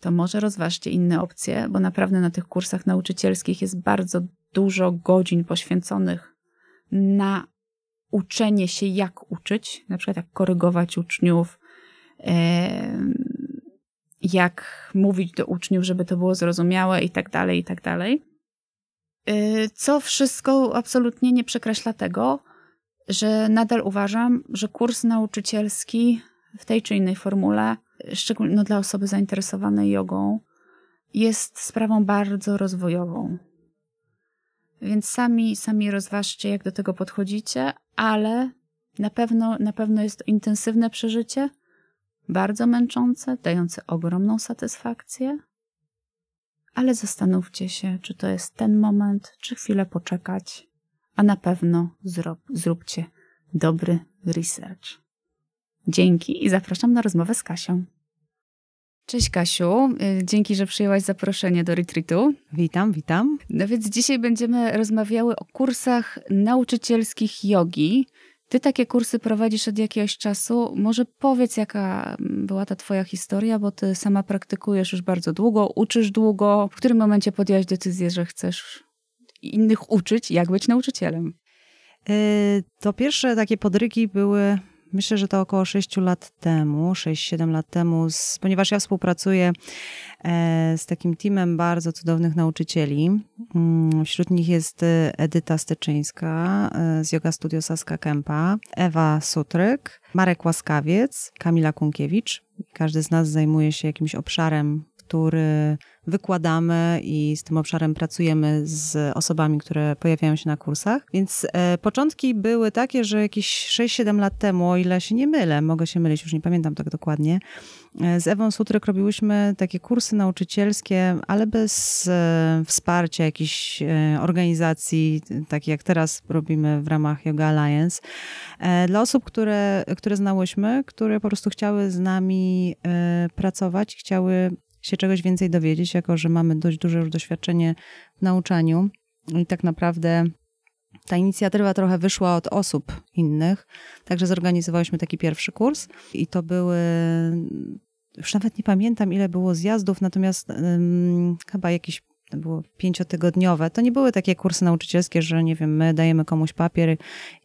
to może rozważcie inne opcje, bo naprawdę na tych kursach nauczycielskich jest bardzo dużo godzin poświęconych na uczenie się, jak uczyć, na przykład jak korygować uczniów, jak mówić do uczniów, żeby to było zrozumiałe i tak dalej, i tak dalej. Y, co wszystko absolutnie nie przekreśla tego, że nadal uważam, że kurs nauczycielski w tej czy innej formule, szczególnie no, dla osoby zainteresowanej jogą, jest sprawą bardzo rozwojową. Więc sami, sami rozważcie, jak do tego podchodzicie, ale na pewno, na pewno jest to intensywne przeżycie, bardzo męczące, dające ogromną satysfakcję. Ale zastanówcie się, czy to jest ten moment, czy chwilę poczekać, a na pewno zrób, zróbcie dobry research. Dzięki i zapraszam na rozmowę z Kasią. Cześć Kasiu, y, dzięki, że przyjęłaś zaproszenie do retreatu. Witam, witam. No więc dzisiaj będziemy rozmawiały o kursach nauczycielskich jogi. Ty takie kursy prowadzisz od jakiegoś czasu. Może powiedz, jaka była ta twoja historia, bo ty sama praktykujesz już bardzo długo, uczysz długo. W którym momencie podjęłaś decyzję, że chcesz innych uczyć, jak być nauczycielem? Y, to pierwsze takie podrygi były Myślę, że to około 6 lat temu, 6-7 lat temu, z, ponieważ ja współpracuję e, z takim teamem bardzo cudownych nauczycieli. Mm, wśród nich jest e, Edyta Styczyńska e, z Yoga Studio Saska Kępa, Ewa Sutryk, Marek Łaskawiec, Kamila Kunkiewicz. Każdy z nas zajmuje się jakimś obszarem który wykładamy i z tym obszarem pracujemy z osobami, które pojawiają się na kursach. Więc e, początki były takie, że jakieś 6-7 lat temu, o ile się nie mylę, mogę się mylić, już nie pamiętam tak dokładnie, e, z Ewą Sutryk robiłyśmy takie kursy nauczycielskie, ale bez e, wsparcia jakichś organizacji, takich jak teraz robimy w ramach Yoga Alliance, dla osób, które, które znałyśmy, które po prostu chciały z nami pracować, chciały się czegoś więcej dowiedzieć, jako że mamy dość duże już doświadczenie w nauczaniu. I tak naprawdę ta inicjatywa trochę wyszła od osób innych, także zorganizowałyśmy taki pierwszy kurs i to były już nawet nie pamiętam, ile było zjazdów, natomiast chyba jakieś to było pięciotygodniowe. To nie były takie kursy nauczycielskie, że nie wiem, my dajemy komuś papier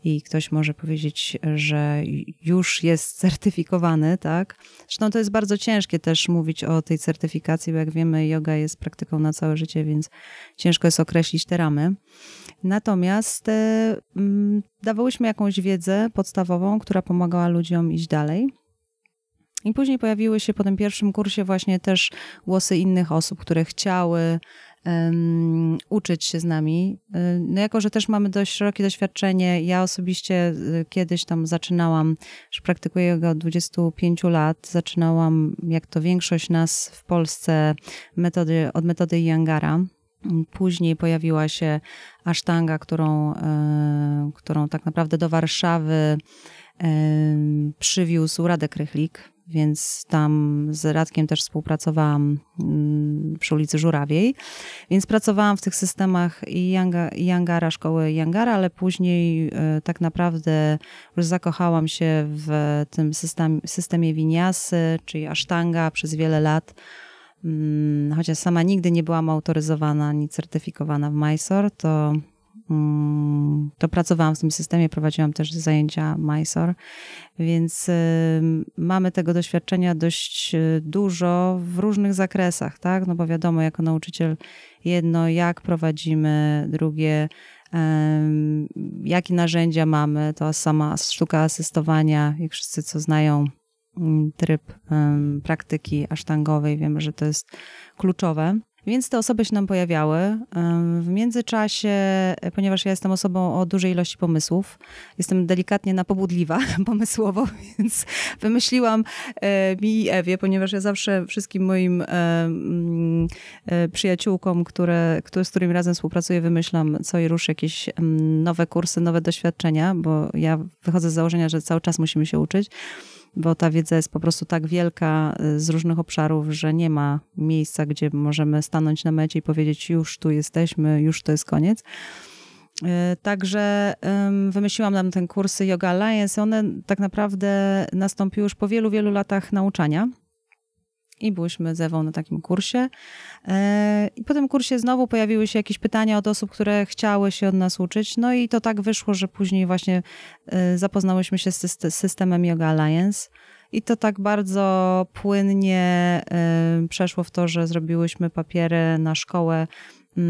i ktoś może powiedzieć, że już jest certyfikowany, tak? Zresztą to jest bardzo ciężkie też mówić o tej certyfikacji, bo jak wiemy, yoga jest praktyką na całe życie, więc ciężko jest określić te ramy. Natomiast e, mm, dawałyśmy jakąś wiedzę podstawową, która pomagała ludziom iść dalej. I później pojawiły się po tym pierwszym kursie właśnie też głosy innych osób, które chciały uczyć się z nami. No jako, że też mamy dość szerokie doświadczenie, ja osobiście y, kiedyś tam zaczynałam, że praktykuję go od 25 lat, zaczynałam, jak to większość nas w Polsce, metody, od metody Yangara. Później pojawiła się asztanga, którą, y, którą tak naprawdę do Warszawy przywiózł Radek Rychlik, więc tam z Radkiem też współpracowałam mm, przy ulicy Żurawiej, więc pracowałam w tych systemach i Yangara, szkoły Yangara, ale później e, tak naprawdę już zakochałam się w tym systemie, winiasy, czyli asztanga przez wiele lat, mm, chociaż sama nigdy nie byłam autoryzowana ani certyfikowana w Mysore, to to pracowałam w tym systemie, prowadziłam też zajęcia Mysore, więc mamy tego doświadczenia dość y, dużo w różnych zakresach, tak? No bo wiadomo, jako nauczyciel jedno, jak prowadzimy, drugie, jakie narzędzia mamy, to sama sztuka asystowania, jak wszyscy co znają mm, tryb praktyki asztangowej, wiemy, że to jest kluczowe. Więc te osoby się nam pojawiały. W międzyczasie, ponieważ ja jestem osobą o dużej ilości pomysłów, jestem delikatnie napobudliwa pomysłowo, więc wymyśliłam e, mi i Ewie, ponieważ ja zawsze wszystkim moim e, e, przyjaciółkom, które, które, z którymi razem współpracuję, wymyślam co i rusz jakieś nowe kursy, nowe doświadczenia, bo ja wychodzę z założenia, że cały czas musimy się uczyć bo ta wiedza jest po prostu tak wielka y, z różnych obszarów, że nie ma miejsca, gdzie możemy stanąć na mecie i powiedzieć: Już tu jesteśmy, już to jest koniec. Y, także wymyśliłam nam ten kursy Yoga Alliance. One tak naprawdę nastąpiły już po wielu, wielu latach nauczania. I byłyśmy z Ewą na takim kursie. E, I po tym kursie znowu pojawiły się jakieś pytania od osób, które chciały się od nas uczyć. No i to tak wyszło, że później właśnie e, zapoznałyśmy się z systemem Yoga Alliance. I to tak bardzo płynnie y, przeszło w to, że zrobiłyśmy papiery na szkołę, y,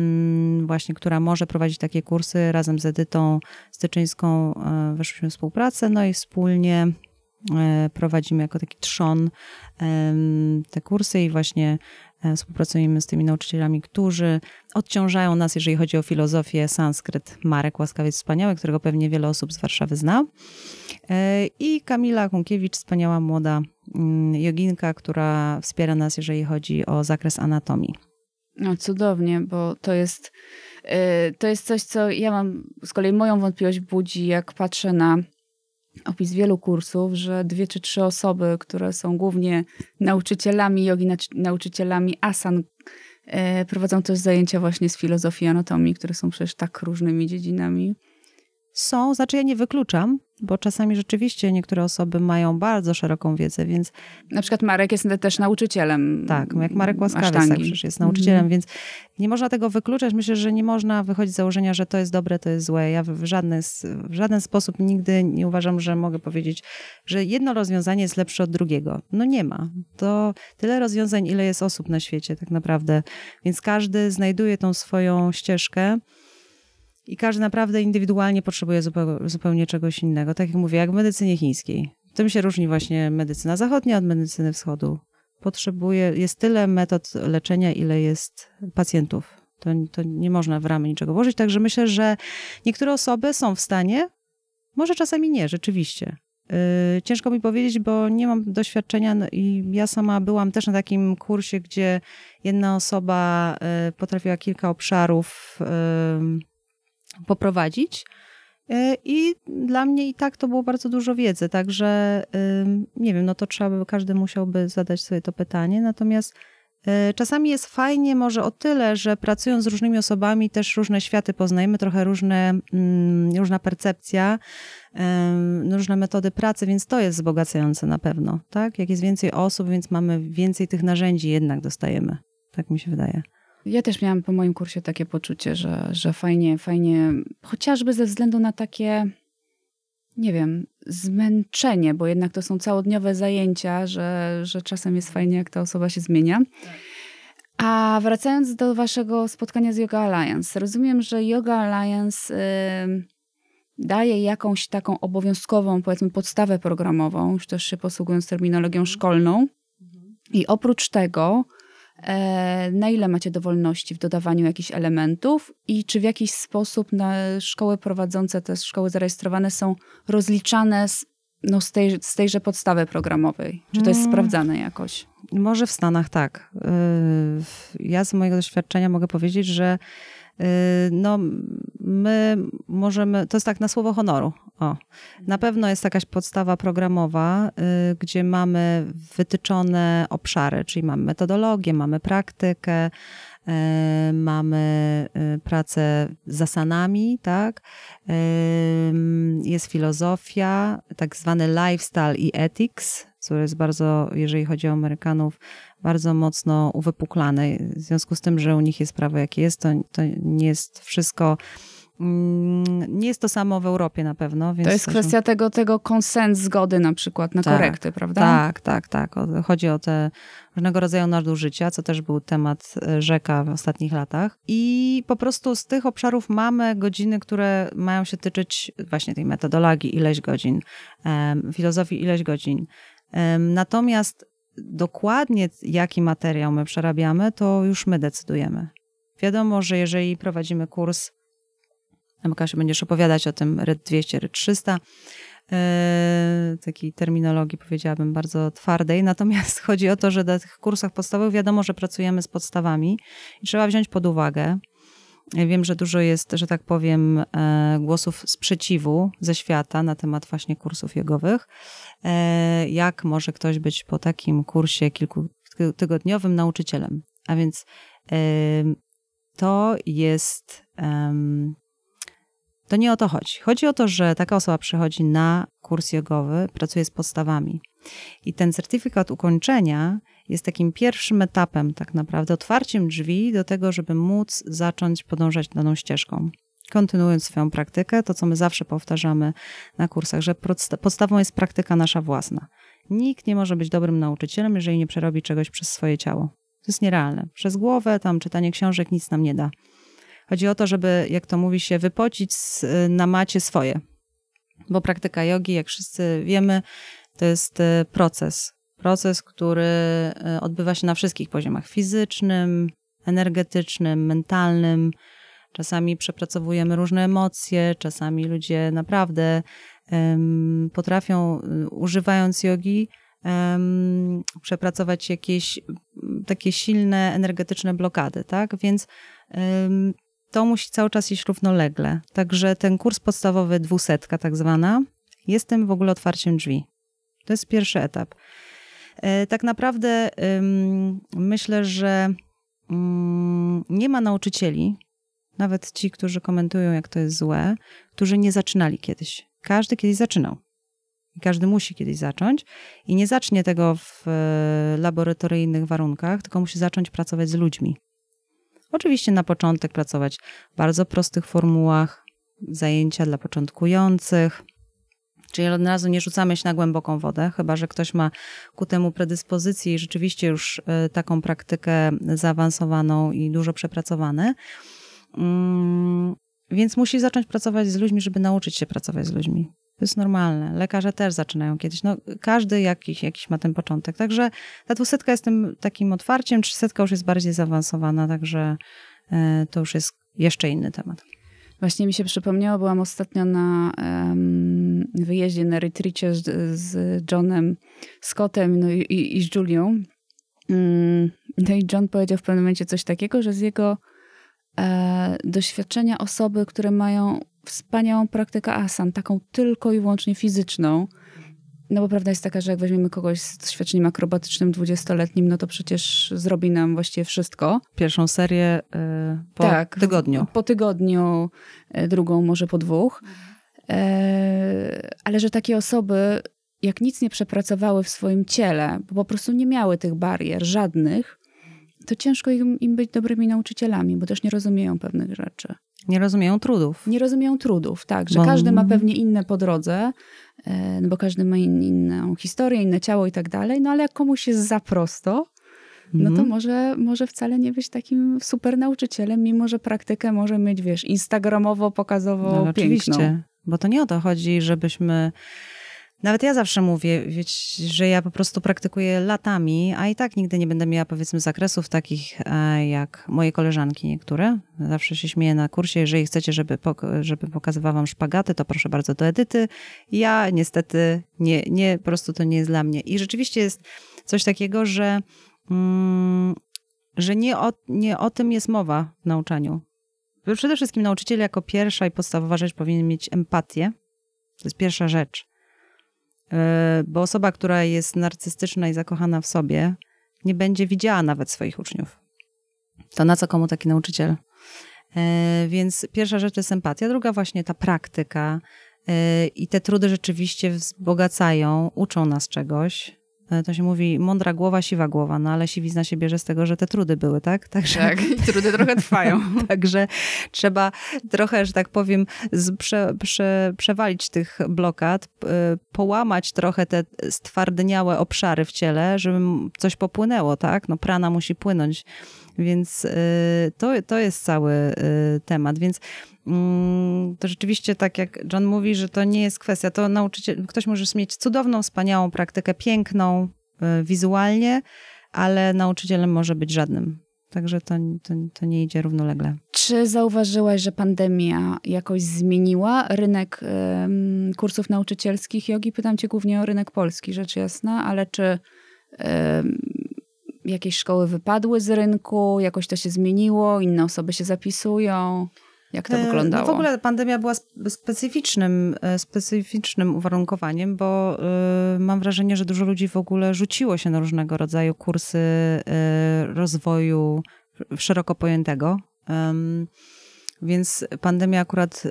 właśnie, która może prowadzić takie kursy. Razem z Edytą Styczyńską weszliśmy w współpracę, no i wspólnie prowadzimy jako taki trzon te kursy i właśnie E, współpracujemy z tymi nauczycielami, którzy odciążają nas, jeżeli chodzi o filozofię, sanskryt. Marek Łaskawiec Wspaniały, którego pewnie wiele osób z Warszawy zna. E, I Kamila Kunkiewicz, wspaniała młoda mm, joginka, która wspiera nas, jeżeli chodzi o zakres anatomii. No cudownie, bo to jest, e, to jest coś, co ja mam, z kolei moją wątpliwość budzi, jak patrzę na opis wielu kursów, że dwie czy trzy osoby, które są głównie nauczycielami jogi, nauczycielami asan, e, prowadzą też zajęcia właśnie z filozofii anatomii, które są przecież tak różnymi dziedzinami. Są, znaczy ja nie wykluczam, bo czasami rzeczywiście niektóre osoby mają bardzo szeroką wiedzę, więc... Na przykład Marek jest też nauczycielem Tak, jak Marek Łaskawiec tak przecież jest nauczycielem, mm. więc nie można tego wykluczać. Myślę, że nie można wychodzić z założenia, że to jest dobre, to jest złe. Ja w żaden, w żaden sposób nigdy nie uważam, że mogę powiedzieć, że jedno rozwiązanie jest lepsze od drugiego. No nie ma. To tyle rozwiązań, ile jest osób na świecie tak naprawdę, więc każdy znajduje tą swoją ścieżkę. I każdy naprawdę indywidualnie potrzebuje zupełnie, czegoś innego. Tak jak mówię, jak w medycynie chińskiej. Tym się różni właśnie medycyna zachodnia od medycyny wschodu. Potrzebuje, jest tyle metod leczenia, ile jest pacjentów. To, to nie można w ramy niczego włożyć. Także myślę, że niektóre osoby są w stanie, może czasami nie, rzeczywiście. Yy, ciężko mi powiedzieć, bo nie mam doświadczenia no i ja sama byłam też na takim kursie, gdzie jedna osoba yy, potrafiła kilka obszarów yy, poprowadzić. E, I dla mnie i tak to było bardzo dużo wiedzy, także nie wiem, no to trzeba by, każdy musiałby zadać sobie to pytanie. Natomiast e, czasami jest fajnie może o tyle, że pracując z różnymi osobami też różne światy poznajemy, trochę różne, mm, różna percepcja, różne metody pracy, więc to jest wzbogacające na pewno, tak? Jak jest więcej osób, więc mamy więcej tych narzędzi jednak dostajemy. Tak mi się wydaje. Ja też miałam po moim kursie takie poczucie, że, że fajnie, fajnie, chociażby ze względu na takie, nie wiem, zmęczenie, bo jednak to są całodniowe zajęcia, że, że czasem jest fajnie, jak ta osoba się zmienia. A wracając do waszego spotkania z Yoga Alliance, rozumiem, że Yoga Alliance y, daje jakąś taką obowiązkową, powiedzmy, podstawę programową, już też się posługując terminologią szkolną. I oprócz tego na ile macie dowolności w dodawaniu jakichś elementów i czy w jakiś sposób na szkoły prowadzące, te szkoły zarejestrowane są rozliczane z, no, z, tej, z tejże podstawy programowej? Czy to jest hmm. sprawdzane jakoś? Może w Stanach tak. Y, ja z mojego doświadczenia mogę powiedzieć, że no, my możemy, to jest tak na słowo honoru. O, na pewno jest jakaś podstawa programowa, y, gdzie mamy wytyczone obszary, czyli mamy metodologię, mamy praktykę, y, mamy y, pracę z zasanami, tak? Y, jest filozofia, tak zwany lifestyle i ethics, które jest bardzo, jeżeli chodzi o Amerykanów, bardzo mocno uwypuklane. W związku z tym, że u nich jest prawo jakie jest, to, to nie jest wszystko Mm, nie jest to samo w Europie na pewno. to jest kwestia tego, tego konsens zgody na przykład na tak, korekty, prawda? Tak, tak, tak. Chodzi o te różnego rodzaju nadużycia, co też był temat e, rzeka w ostatnich latach. I po prostu z tych obszarów mamy godziny, które mają się tyczyć właśnie tej metodologii, ileś godzin, filozofii, ileś godzin. Natomiast dokładnie jaki materiał my przerabiamy, to już my decydujemy. Wiadomo, że jeżeli prowadzimy kurs Kasiu, będziesz opowiadać o tym RED 200, RED 300, e, takiej terminologii powiedziałabym bardzo twardej. Natomiast chodzi o to, że na tych kursach podstawowych wiadomo, że pracujemy z podstawami i trzeba wziąć pod uwagę. Wiem, że dużo jest, że tak powiem, e, głosów sprzeciwu ze świata na temat właśnie kursów jogowych. E, jak może ktoś być po takim kursie kilkutygodniowym nauczycielem? A więc to jest to nie o to chodzi. Chodzi o to, że taka osoba przychodzi na kurs jogowy, pracuje z podstawami. I ten certyfikat ukończenia jest takim pierwszym etapem, tak naprawdę, otwarciem drzwi do tego, żeby móc zacząć podążać daną ścieżką. Kontynuując swoją praktykę, to co my zawsze powtarzamy na kursach, że podstawą jest praktyka nasza własna. Nikt nie może być dobrym nauczycielem, jeżeli nie przerobi czegoś przez swoje ciało. To jest nierealne. Przez głowę, tam czytanie książek nic nam nie da. Chodzi o to, żeby, jak to mówi się, wypocić na macie swoje. Bo praktyka jogi, jak wszyscy wiemy, to jest e, proces. Proces, który e, odbywa się na wszystkich poziomach fizycznym, energetycznym, mentalnym. Czasami przepracowujemy różne emocje, czasami ludzie naprawdę um, potrafią, e, używając jogi, um, przepracować jakieś takie silne energetyczne blokady, tak? Więc um, to musi cały czas iść równolegle. Także ten kurs podstawowy, dwusetka tak zwana, jest tym w ogóle otwarciem drzwi. To jest pierwszy etap. E, tak naprawdę myślę, że mm, nie ma nauczycieli, nawet ci, którzy komentują, jak to jest złe, którzy nie zaczynali kiedyś. Każdy kiedyś zaczynał. Każdy musi kiedyś zacząć i nie zacznie tego w e, laboratoryjnych warunkach, tylko musi zacząć pracować z ludźmi. Oczywiście na początek pracować w bardzo prostych formułach, zajęcia dla początkujących, Czyli od razu nie rzucamy się na głęboką wodę, chyba że ktoś ma ku temu predyspozycję i rzeczywiście już e, taką praktykę zaawansowaną i dużo przepracowane. Mm, więc musi zacząć pracować z ludźmi, żeby nauczyć się pracować z ludźmi. To jest normalne. Lekarze też zaczynają kiedyś. No, każdy jakiś, jakiś ma ten początek. Także ta dwusetka jest tym takim otwarciem, trzysetka już jest bardziej zaawansowana, także e, to już jest jeszcze inny temat. Właśnie mi się przypomniało, byłam ostatnio na um, wyjeździe na retreacie z, z Johnem Scottem no i, i, z Julią. Um, no i John powiedział w pewnym momencie coś takiego, że z jego e, doświadczenia osoby, które mają wspaniałą praktykę asan, taką tylko i wyłącznie fizyczną, no bo prawda jest taka, że jak weźmiemy kogoś z doświadczeniem akrobatycznym dwudziestoletnim, no to przecież zrobi nam właściwie wszystko. Pierwszą serię y, po tak, tygodniu. Po tygodniu, y, drugą może po dwóch. E, ale że takie osoby, jak nic nie przepracowały w swoim ciele, bo po prostu nie miały tych barier, żadnych, to ciężko im, im być dobrymi nauczycielami, bo też nie rozumieją pewnych rzeczy. Nie rozumieją trudów. Nie rozumieją trudów, tak, że bo... każdy ma pewnie inne po drodze, e, no bo każdy ma in, inną historię, inne ciało i tak dalej, no ale jak komuś jest za prosto, no to mhm. może, może wcale nie być takim super nauczycielem, mimo że praktykę może mieć, wiesz, instagramowo, pokazowo no, Oczywiście, bo to nie o to chodzi, żebyśmy nawet ja zawsze mówię, wiecie, że ja po prostu praktykuję latami, a i tak nigdy nie będę miała powiedzmy zakresów takich e, jak moje koleżanki niektóre. Zawsze się śmieję na kursie, jeżeli chcecie, żeby, żeby pokazywała wam szpagaty, to proszę bardzo do edyty. Ja niestety nie, nie, po prostu to nie jest dla mnie. I rzeczywiście jest coś takiego, że, mm, że nie, o, nie o tym jest mowa w nauczaniu. Przede wszystkim nauczyciel jako pierwsza i podstawowa rzecz powinien mieć empatię. To jest pierwsza rzecz bo osoba, która jest narcystyczna i zakochana w sobie, nie będzie widziała nawet swoich uczniów. To na co komu taki nauczyciel? E, więc pierwsza rzecz to jest empatia, druga właśnie ta praktyka. E, I te trudy rzeczywiście wzbogacają, uczą nas czegoś. E, to się mówi mądra głowa, siwa głowa, no ale siwizna się bierze z tego, że te trudy były, tak? Także, tak, i trudy trochę trwają. Także trzeba trochę, że tak powiem, prze, prze, przewalić tych blokad, połamać trochę te stwardniałe obszary w ciele, żeby coś popłynęło, tak? No prana musi płynąć, więc y, to, to jest cały temat, więc to rzeczywiście tak jak John mówi, że to nie jest kwestia, to nauczyciel, ktoś może mieć cudowną, wspaniałą praktykę, piękną y, wizualnie, ale nauczycielem może być żadnym. Także to, to, to, nie idzie równolegle. Czy zauważyłaś, że pandemia jakoś zmieniła rynek kursów nauczycielskich jogi? Pytam cię głównie o rynek polski, rzecz jasna, ale czy jakieś szkoły wypadły z rynku, jakoś to się zmieniło, inne osoby się zapisują? Jak to e, wyglądało? No w ogóle pandemia była specyficznym, e, specyficznym uwarunkowaniem, bo e, mam wrażenie, że dużo ludzi w ogóle rzuciło się na różnego rodzaju kursy rozwoju szeroko pojętego. Więc pandemia akurat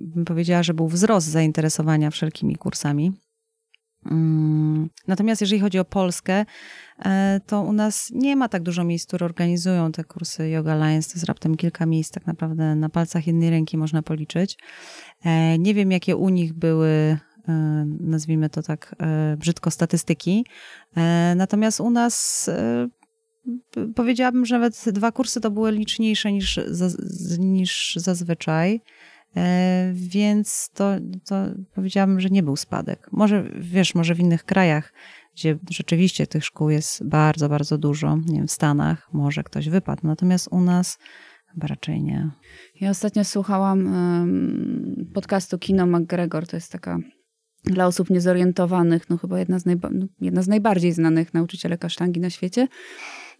bym powiedziała, że był wzrost zainteresowania wszelkimi kursami. Mm, Natomiast jeżeli chodzi o Polskę, to u nas nie ma tak dużo miejsc, które organizują te kursy Yoga Alliance. To jest raptem kilka miejsc, tak naprawdę na palcach jednej ręki można policzyć. E, Nie wiem, jakie u nich były, e, nazwijmy to tak e, brzydko, statystyki. E, Natomiast u nas e, powiedziałabym, że nawet dwa kursy to były liczniejsze niż, niż zazwyczaj. E, Więc to, to powiedziałabym, że nie był spadek. Może, wiesz, może w innych krajach, gdzie rzeczywiście tych szkół jest bardzo, bardzo dużo, nie wiem, w Stanach może ktoś wypadł, natomiast u nas chyba raczej nie. Ja ostatnio słuchałam podcastu Kino McGregor, to jest taka dla osób niezorientowanych, no chyba jedna z, najba- no, jedna z najbardziej znanych nauczycielek kasztangi na świecie.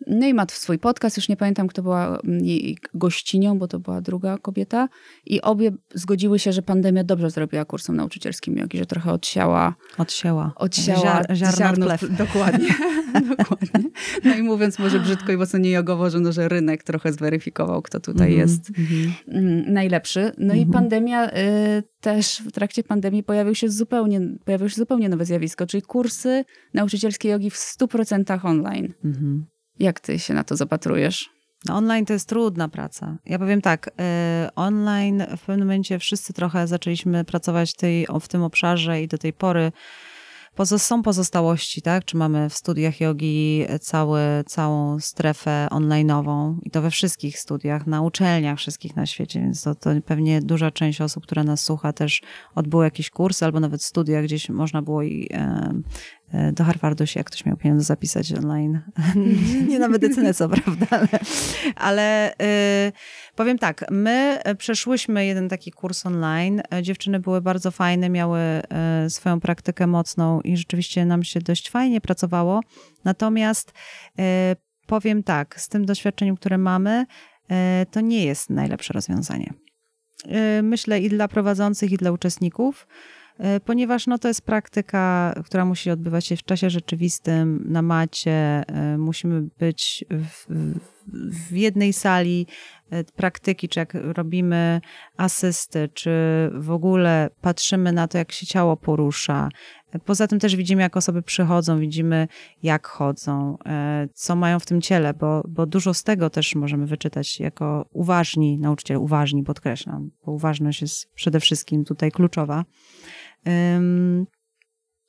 No i ma swój podcast, już nie pamiętam, kto była mm, jej gościnią, bo to była druga kobieta. I obie zgodziły się, że pandemia dobrze zrobiła kursom nauczycielskim jogi, że trochę odsiała Odsiała. odsiała Ziar, ziarno plew. Dokładnie. dokładnie. No i mówiąc może brzydko i mocno nie jogowo, że, no, że rynek trochę zweryfikował, kto tutaj Mhm, jest mhm. mm, najlepszy. No i Mhm. pandemia y, też w trakcie pandemii pojawił się zupełnie, pojawiło się zupełnie nowe zjawisko, czyli kursy nauczycielskie jogi w 100% online. Mhm. Jak ty się na to zapatrujesz? No, Online to jest trudna praca. Ja powiem tak, e, online w pewnym momencie wszyscy trochę zaczęliśmy pracować tej, w tym obszarze i do tej pory są pozostałości, tak? Czy mamy w studiach jogi cały, całą strefę online'ową i to we wszystkich studiach, na uczelniach wszystkich na świecie, więc to, to pewnie duża część osób, która nas słucha też odbyło jakiś kurs albo nawet studia gdzieś można było i do Harvardu się, jak ktoś miał pieniądze zapisać online. Nie na medycynę, co prawda, ale, ale y, powiem tak, my e, przeszłyśmy jeden taki kurs online. E, Dziewczyny były bardzo fajne, miały e, swoją praktykę mocną i rzeczywiście nam się dość fajnie pracowało. Natomiast e, powiem tak, z tym doświadczeniem, które mamy, e, to nie jest najlepsze rozwiązanie. E, Myślę i dla prowadzących, i dla uczestników, e, ponieważ no, to jest praktyka, która musi odbywać się w czasie rzeczywistym, na macie. e, Musimy być w, w, jednej sali e, praktyki, czy jak robimy asysty, czy w ogóle patrzymy na to, jak się ciało porusza. Poza tym też widzimy, jak osoby przychodzą, widzimy, jak chodzą, e, co mają w tym ciele, bo, bo dużo z tego też możemy wyczytać jako uważni nauczyciele, uważni podkreślam, bo uważność jest przede wszystkim tutaj kluczowa.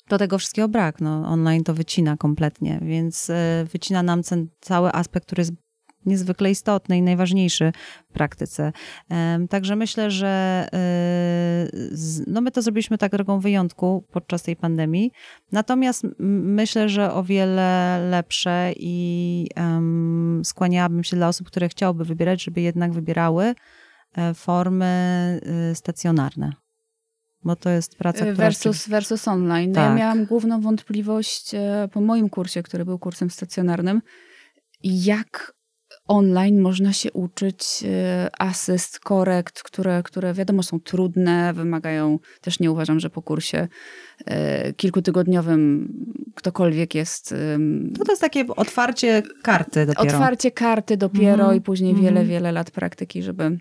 Do tego wszystkiego brak. No, online to wycina kompletnie, więc e, wycina nam cały aspekt, który jest niezwykle istotny i najważniejszy w praktyce. Także myślę, że e, no my to zrobiliśmy tak drogą wyjątku podczas tej pandemii. Natomiast myślę, że o wiele lepsze i skłaniałabym się dla osób, które chciałyby wybierać, żeby jednak wybierały e, formy stacjonarne. Bo to jest praca, która Versus, versus online. No Ja Tak. miałam główną wątpliwość e, po moim kursie, który był kursem stacjonarnym, jak online można się uczyć e, asyst, korekt, które, które wiadomo są trudne, wymagają, też nie uważam, że po kursie e, kilkutygodniowym ktokolwiek jest No to jest takie otwarcie karty dopiero. otwarcie karty dopiero Mhm, i później mhm. wiele, wiele lat praktyki, żeby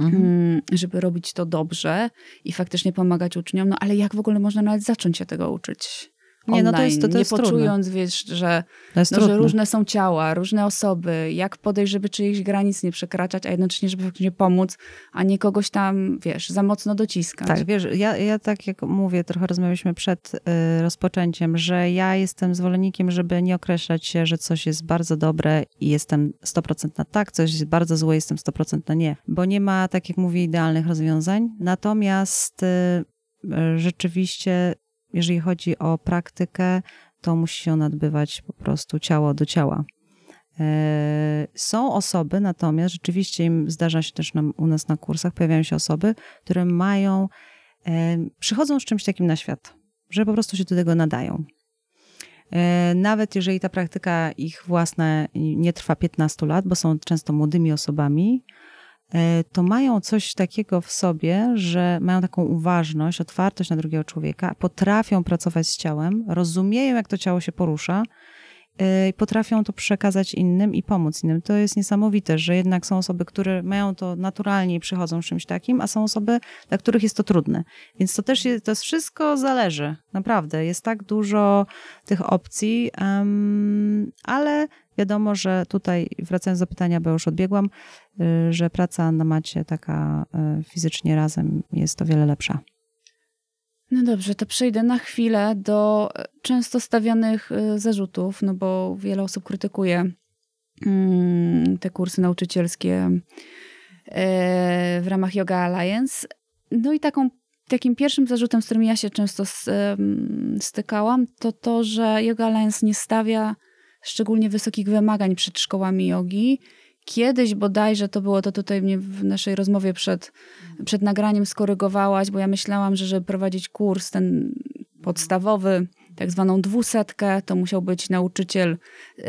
Mhm. mm, żeby robić to dobrze i faktycznie pomagać uczniom. No ale jak w ogóle można nawet zacząć się tego uczyć? Nie, no to jest- to- to nie jest trudne. poczując, wiesz, że, no, że trudne. różne są ciała, różne osoby, jak podejść, żeby czyichś granic nie przekraczać, a jednocześnie, żeby faktycznie pomóc, a nie kogoś tam, wiesz, za mocno dociskać. Tak, wiesz, ja, ja tak jak mówię, trochę rozmawialiśmy przed y, rozpoczęciem, że ja jestem zwolennikiem, żeby nie określać się, że coś jest bardzo dobre i jestem 100% na tak, coś jest bardzo złe, jestem 100% na nie, bo nie ma, tak jak mówię, idealnych rozwiązań. Natomiast y, y, rzeczywiście, jeżeli chodzi o praktykę, to musi się ona odbywać po prostu ciało do ciała. E, Są osoby, natomiast rzeczywiście zdarza się też nam, u nas na kursach, pojawiają się osoby, które mają, e, przychodzą z czymś takim na świat, że po prostu się do tego nadają. E, Nawet jeżeli ta praktyka ich własna nie trwa 15 lat, bo są często młodymi osobami, to mają coś takiego w sobie, że mają taką uważność, otwartość na drugiego człowieka, potrafią pracować z ciałem, rozumieją, jak to ciało się porusza potrafią to przekazać innym i pomóc innym. To jest niesamowite, że jednak są osoby, które mają to naturalnie i przychodzą z czymś takim, a są osoby, dla których jest to trudne. Więc to też jest, to wszystko zależy, naprawdę. Jest tak dużo tych opcji, um, ale wiadomo, że tutaj, wracając do pytania, bo już odbiegłam, y, że praca na macie taka y, fizycznie razem jest o wiele lepsza. No dobrze, to przejdę na chwilę do e, często stawianych e, zarzutów, no bo wiele osób krytykuje mm, te kursy nauczycielskie e, w ramach Yoga Alliance. No i taką, takim pierwszym zarzutem, z którym ja się często stykałam, to to, że Yoga Alliance nie stawia szczególnie wysokich wymagań przed szkołami jogi Kiedyś bodajże to było, to tutaj mnie w naszej rozmowie przed, przed nagraniem skorygowałaś, bo ja myślałam, że żeby prowadzić kurs ten podstawowy, tak zwaną dwusetkę, to musiał być nauczyciel, yy,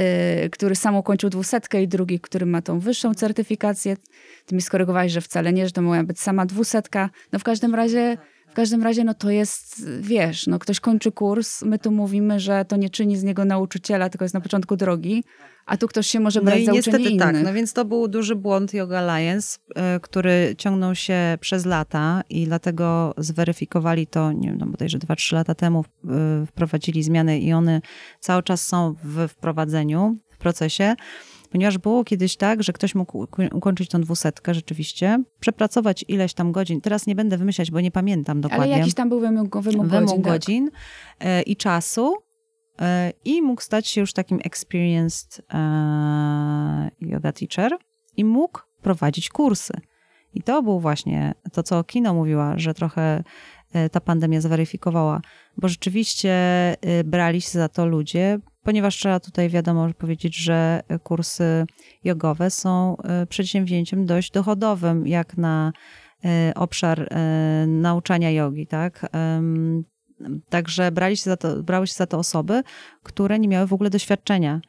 który sam ukończył dwusetkę i drugi, który ma tą wyższą certyfikację. Ty mi skorygowałeś, że wcale nie, że to miała być sama dwusetka. No w każdym razie w każdym razie, no to jest, wiesz, no ktoś kończy kurs, my tu mówimy, że to nie czyni z niego nauczyciela, tylko jest na początku drogi, a tu ktoś się może brać no i za niestety tak, innych. tak, no więc to był duży błąd Yoga Alliance, y, który ciągnął się przez lata i dlatego zweryfikowali to, nie wiem, no bodajże 2-3 lata temu y, wprowadzili zmiany i one cały czas są w wprowadzeniu, w procesie ponieważ było kiedyś tak, że ktoś mógł ukończyć tą dwusetkę rzeczywiście, przepracować ileś tam godzin. Teraz nie będę wymyślać, bo nie pamiętam dokładnie. Ale jakiś tam był wymóg, wymóg, wymóg godzin, tak. godzin tak. i czasu. E, I mógł stać się już takim experienced e, yoga teacher i mógł prowadzić kursy. I to był właśnie to, co Kino mówiła, że trochę ta pandemia zweryfikowała, bo rzeczywiście brali się za to ludzie, ponieważ trzeba tutaj wiadomo powiedzieć, że kursy jogowe są e, przedsięwzięciem dość dochodowym, jak na e, obszar e, nauczania jogi, tak? Także brali się za to, brały się za to osoby, które nie miały w ogóle doświadczenia.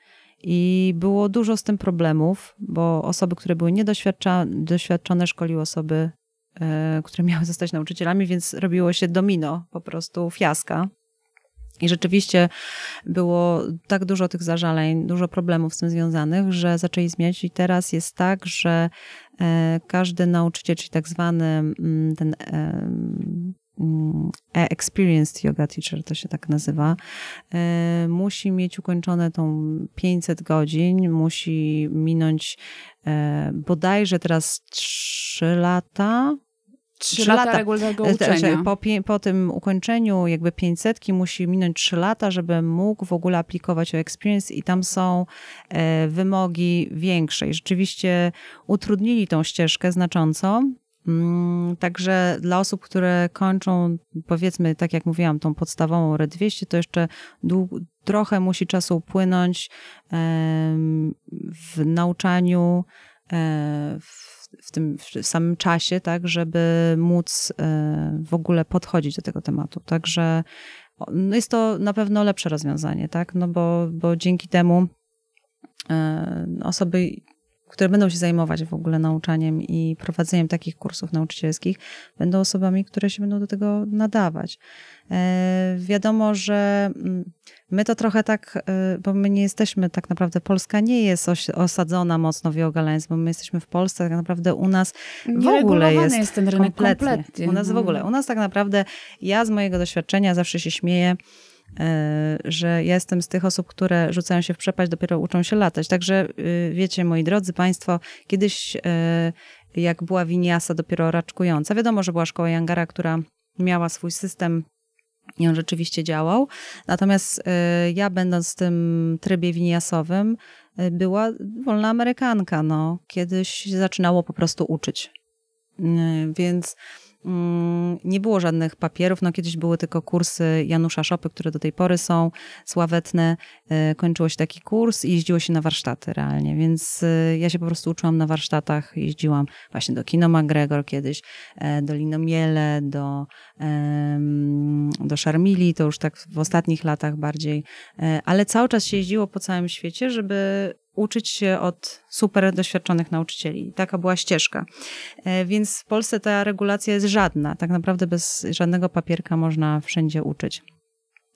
I było dużo z tym problemów, bo osoby, które były niedoświadczone, szkoliły osoby, które miały zostać nauczycielami, więc robiło się domino, po prostu fiaska. I rzeczywiście było tak dużo tych zażaleń, dużo problemów z tym związanych, że zaczęli zmieniać. I teraz jest tak, że e, każdy nauczyciel, czyli tak zwany mm, ten mm, e-experienced yoga teacher, to się tak nazywa, e, musi mieć ukończone tą 500 godzin, musi minąć e, bodajże teraz 3 lata, Trzy lata, lata regularnego uczenia. Po, po tym ukończeniu jakby 500 musi minąć trzy lata, żeby mógł w ogóle aplikować o experience i tam są e, wymogi większe. I rzeczywiście utrudnili tą ścieżkę znacząco. Mm, także dla osób, które kończą, powiedzmy, tak jak mówiłam, tą podstawową RED 200, to jeszcze trochę musi czasu upłynąć w nauczaniu, e, w w tym w samym czasie, tak, żeby móc e, w ogóle podchodzić do tego tematu. Także no jest to na pewno lepsze rozwiązanie, tak, no bo, bo dzięki temu e, osoby które będą się zajmować w ogóle nauczaniem i prowadzeniem takich kursów nauczycielskich, będą osobami, które się będą do tego nadawać. E, wiadomo, że mm, my to trochę tak, e, bo my nie jesteśmy tak naprawdę, Polska nie jest osadzona mocno w yoga lens, bo my jesteśmy w Polsce, tak naprawdę u nas w ogóle jest, jest ten rynek kompletnie. kompletnie. U nas w ogóle, u nas tak naprawdę, ja z mojego doświadczenia zawsze się śmieję, że ja jestem z tych osób, które rzucają się w przepaść, dopiero uczą się latać. Także y, wiecie, moi drodzy Państwo, kiedyś e, jak była winiasa dopioro raczkująca, wiadomo, że była szkoła Jangara, która miała swój system i on rzeczywiście działał. Natomiast e, ja, będąc w tym trybie winiasowym, była wolna Amerykanka. No. Kiedyś zaczynało po prostu uczyć. Więc nie było żadnych papierów. No kiedyś były tylko kursy Janusza Szopy, które do tej pory są sławetne. E, kończyło się taki kurs i jeździło się na warsztaty realnie, więc e, ja się po prostu uczyłam na warsztatach. Jeździłam właśnie do Kino McGregor kiedyś, e, do Linomiele, do, do Szarmili, to już tak w ostatnich latach bardziej, ale cały czas się jeździło po całym świecie, żeby uczyć się od super doświadczonych nauczycieli. Taka była ścieżka. E, więc w Polsce ta regulacja jest żadna. Tak naprawdę bez żadnego papierka można wszędzie uczyć.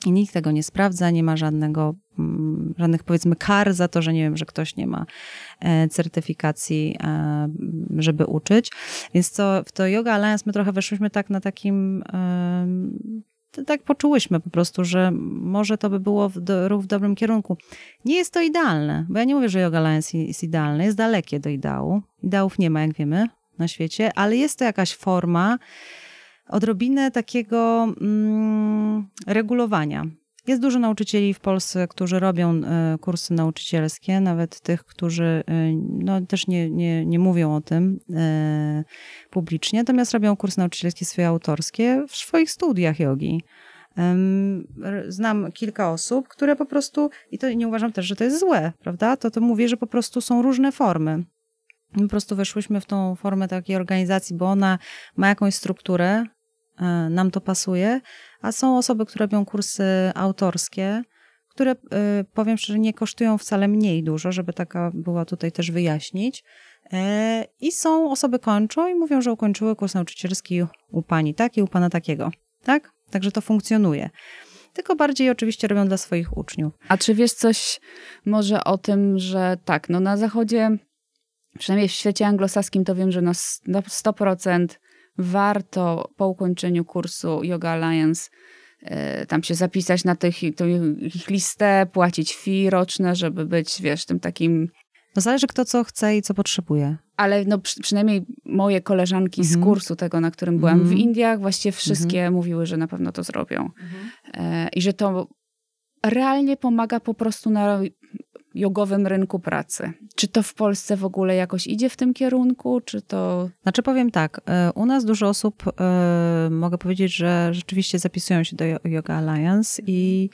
I nikt tego nie sprawdza, nie ma żadnego, mm, żadnych powiedzmy kar za to, że nie wiem, że ktoś nie ma e, certyfikacji, e, żeby uczyć. Więc to, w to Yoga Alliance my trochę weszliśmy tak na takim tak poczułyśmy po prostu, że może to by było w do, w dobrym kierunku. Nie jest to idealne, bo ja nie mówię, że Yoga Alliance jest idealne, jest dalekie do ideału. Ideałów nie ma, jak wiemy, na świecie, ale jest to jakaś forma odrobinę takiego mm, regulowania. Jest dużo nauczycieli w Polsce, którzy robią y, kursy nauczycielskie, nawet tych, którzy y, no, też nie, nie, nie mówią o tym y, publicznie, natomiast robią kursy nauczycielskie swoje autorskie w swoich studiach jogi. Znam kilka osób, które po prostu, i to nie uważam też, że to jest złe, prawda? To to mówię, że po prostu są różne formy. My po prostu weszłyśmy w tą formę takiej organizacji, bo ona ma jakąś strukturę, E, nam to pasuje, a są osoby, które robią kursy autorskie, które e, powiem szczerze, nie kosztują wcale mniej dużo, żeby taka była tutaj też wyjaśnić. E, I są osoby kończą i mówią, że ukończyły kurs nauczycielski u pani tak i u pana takiego. Tak? Także to funkcjonuje. Tylko bardziej oczywiście robią dla swoich uczniów. A czy wiesz coś może o tym, że tak, no na zachodzie, przynajmniej w świecie anglosaskim, to wiem, że na 100% warto po ukończeniu kursu Yoga Alliance e, tam się zapisać na tych, ich listę, płacić fee roczne, żeby być, wiesz, tym takim... No zależy kto co chce i co potrzebuje. Ale no przy, przynajmniej moje koleżanki z mhm. kursu tego, na którym byłam w mhm. Indiach, właściwie wszystkie mhm. mówiły, że na pewno to zrobią. E, I że to realnie pomaga po prostu na jogowym rynku pracy. Czy to w Polsce w ogóle jakoś idzie w tym kierunku, czy to... Znaczy powiem tak, e, u nas dużo osób, e, mogę powiedzieć, że rzeczywiście zapisują się do Yoga Alliance i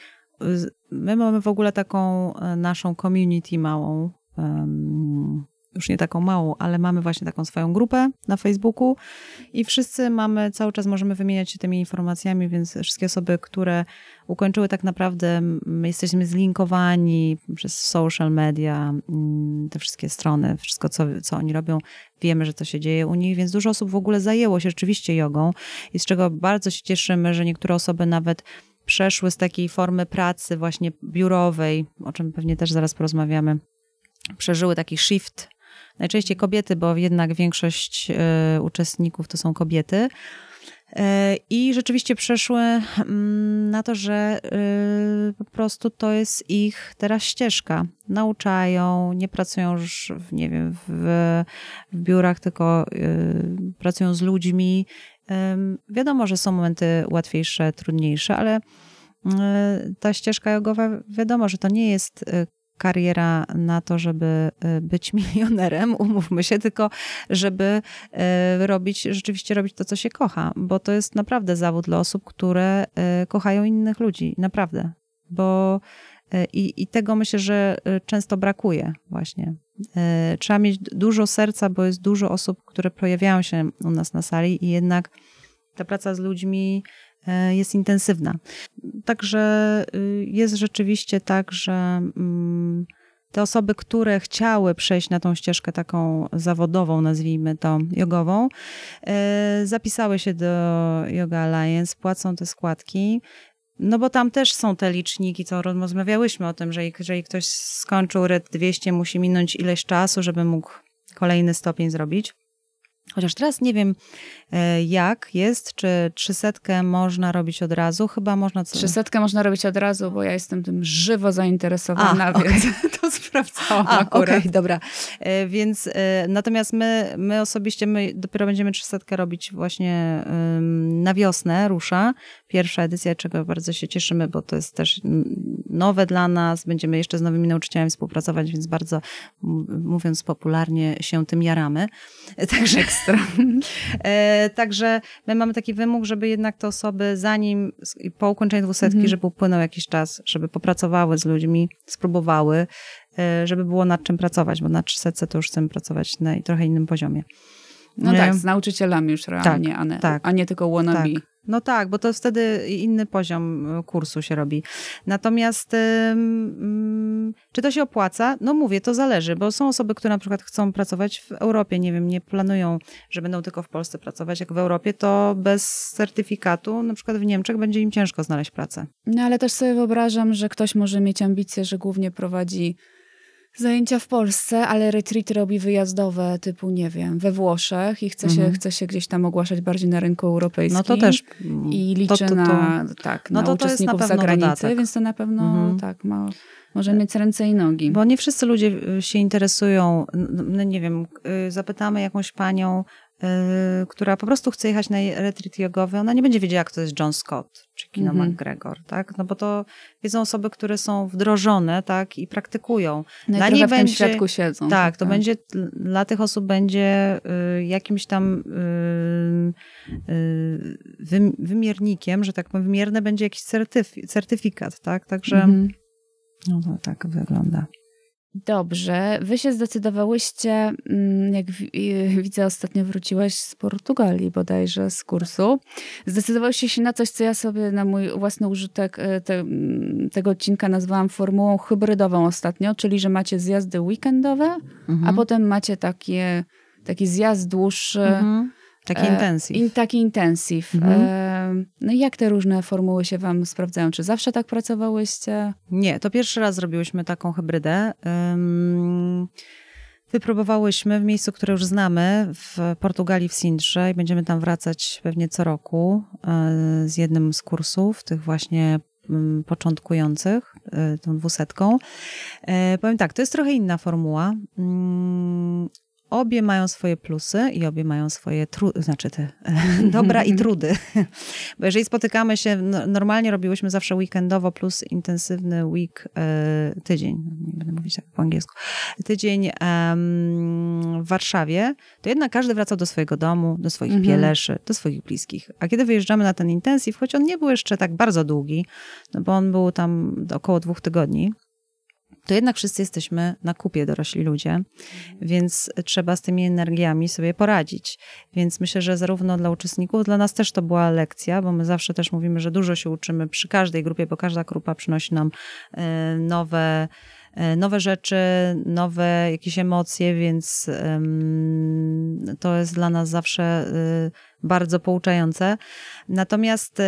my mamy w ogóle taką e, naszą community małą, już nie taką małą, ale mamy właśnie taką swoją grupę na Facebooku i wszyscy mamy, cały czas możemy wymieniać się tymi informacjami, więc wszystkie osoby, które ukończyły tak naprawdę, my jesteśmy zlinkowani przez social media, te wszystkie strony, wszystko co, co oni robią, wiemy, że to się dzieje u nich, więc dużo osób w ogóle zajęło się rzeczywiście jogą i z czego bardzo się cieszymy, że niektóre osoby nawet przeszły z takiej formy pracy właśnie biurowej, o czym pewnie też zaraz porozmawiamy, przeżyły taki shift najczęściej kobiety, bo jednak większość e, uczestników to są kobiety. E, I rzeczywiście przeszły mm, na to, że e, po prostu to jest ich teraz ścieżka. Nauczają, nie pracują już, w, nie wiem, w, w biurach, tylko pracują z ludźmi. Wiadomo, że są momenty łatwiejsze, trudniejsze, ale ta ścieżka jogowa, wiadomo, że to nie jest kariera na to, żeby y, być milionerem, umówmy się, tylko żeby y, robić, rzeczywiście robić to, co się kocha, bo to jest naprawdę zawód dla osób, które y, kochają innych ludzi, naprawdę, bo i, i tego myślę, że często brakuje właśnie. Trzeba mieć dużo serca, bo jest dużo osób, które pojawiają się u nas na sali i jednak ta praca z ludźmi E, jest intensywna. Także y, jest rzeczywiście tak, że mm, te osoby, które chciały przejść na tą ścieżkę taką zawodową, nazwijmy to jogową, e, zapisały się do Yoga Alliance, płacą te składki. No bo tam też są te liczniki, co rozmawiałyśmy o tym, że jeżeli ktoś skończył RED 200, musi minąć ileś czasu, żeby mógł kolejny stopień zrobić. Chociaż teraz nie wiem, e, jak jest, czy trzysetkę można robić od razu? Chyba można... Trzysetkę można robić od razu, bo ja jestem tym żywo zainteresowana, A, więc okay. to sprawdzałam A, akurat. Okay, dobra. E, więc e, natomiast my, my osobiście, my dopiero będziemy trzysetkę robić właśnie na wiosnę, rusza. Pierwsza edycja, czego bardzo się cieszymy, bo to jest też nowe dla nas. Będziemy jeszcze z nowymi nauczycielami współpracować, więc bardzo, mówiąc popularnie, się tym jaramy. Także ekstra. E, także my mamy taki wymóg, żeby jednak te osoby zanim, po ukończeniu dwusetki, -hmm. żeby upłynął jakiś czas, żeby popracowały z ludźmi, spróbowały, e, żeby było nad czym pracować, bo na trzysetce to już chcemy pracować na trochę innym poziomie. No tak, z nauczycielami już realnie, tak, a, nie, tak, a nie tylko wannabe. Tak. No tak, bo to wtedy inny poziom e, kursu się robi. Natomiast czy to się opłaca? No mówię, to zależy, bo są osoby, które na przykład chcą pracować w Europie, nie wiem, nie planują, że będą tylko w Polsce pracować, jak w Europie, to bez certyfikatu, na przykład w Niemczech, będzie im ciężko znaleźć pracę. No ale też sobie wyobrażam, że ktoś może mieć ambicje, że głównie prowadzi zajęcia w Polsce, ale retreat robi wyjazdowe typu, nie wiem, we Włoszech i chce, się, Mhm. chce się gdzieś tam ogłaszać bardziej na rynku europejskim. No to też. I liczy to, to, to, na, tak, no na to to jest na uczestników pewno zagranicy, dodatek. więc to na pewno Mhm. tak, ma, może mieć ręce i nogi. Bo nie wszyscy ludzie y, się interesują, no nie wiem, y, zapytamy jakąś panią, która po prostu chce jechać na retreat jogowy, ona nie będzie wiedziała, kto jest John Scott czy Kino Mhm. McGregor, tak? No bo to wiedzą osoby, które są wdrożone, tak? I praktykują. no dla niej w tym będzie- świadku siedzą. Tak, to będzie, dla tych osób będzie y, jakimś tam y, y, wym- wymiernikiem, że tak powiem, wymierne będzie jakiś certyf- certyfikat, tak? Także Mhm. no to tak wygląda. Dobrze, wy się zdecydowałyście, mm, jak y, widzę, ostatnio wróciłaś z Portugalii bodajże, z kursu. Zdecydowałyście się na coś, co ja sobie na mój własny użytek y, te, mm, tego odcinka nazwałam formułą hybrydową ostatnio, czyli że macie zjazdy weekendowe, Mhm. a potem macie takie, taki zjazd dłuższy, Mhm. Taki e, intensyw. in, taki intensyw. Mhm. E, no i jak te różne formuły się wam sprawdzają? Czy zawsze tak pracowałyście? Nie, to pierwszy raz zrobiłyśmy taką hybrydę. Ym, Wypróbowałyśmy w miejscu, które już znamy, w Portugalii, w Sindrze i będziemy tam wracać pewnie co roku y, z jednym z kursów, tych właśnie ym, początkujących, tą dwusetką. E, Powiem tak, to jest trochę inna formuła. Obie mają swoje plusy i obie mają swoje trudy, znaczy te dobra i trudy. Bo jeżeli spotykamy się, no, normalnie robiłyśmy zawsze weekendowo plus intensywny week, e, tydzień, nie będę mówić tak po angielsku, tydzień w Warszawie, to jednak każdy wracał do swojego domu, do swoich Mhm. pieleszy, do swoich bliskich. A kiedy wyjeżdżamy na ten intensyw, choć on nie był jeszcze tak bardzo długi, no bo on był tam około dwóch tygodni, to jednak wszyscy jesteśmy na kupie dorośli ludzie, więc trzeba z tymi energiami sobie poradzić. Więc myślę, że zarówno dla uczestników, dla nas też to była lekcja, bo my zawsze też mówimy, że dużo się uczymy przy każdej grupie, bo każda grupa przynosi nam e, nowe, e, nowe rzeczy, nowe jakieś emocje, więc to jest dla nas zawsze e, bardzo pouczające. Natomiast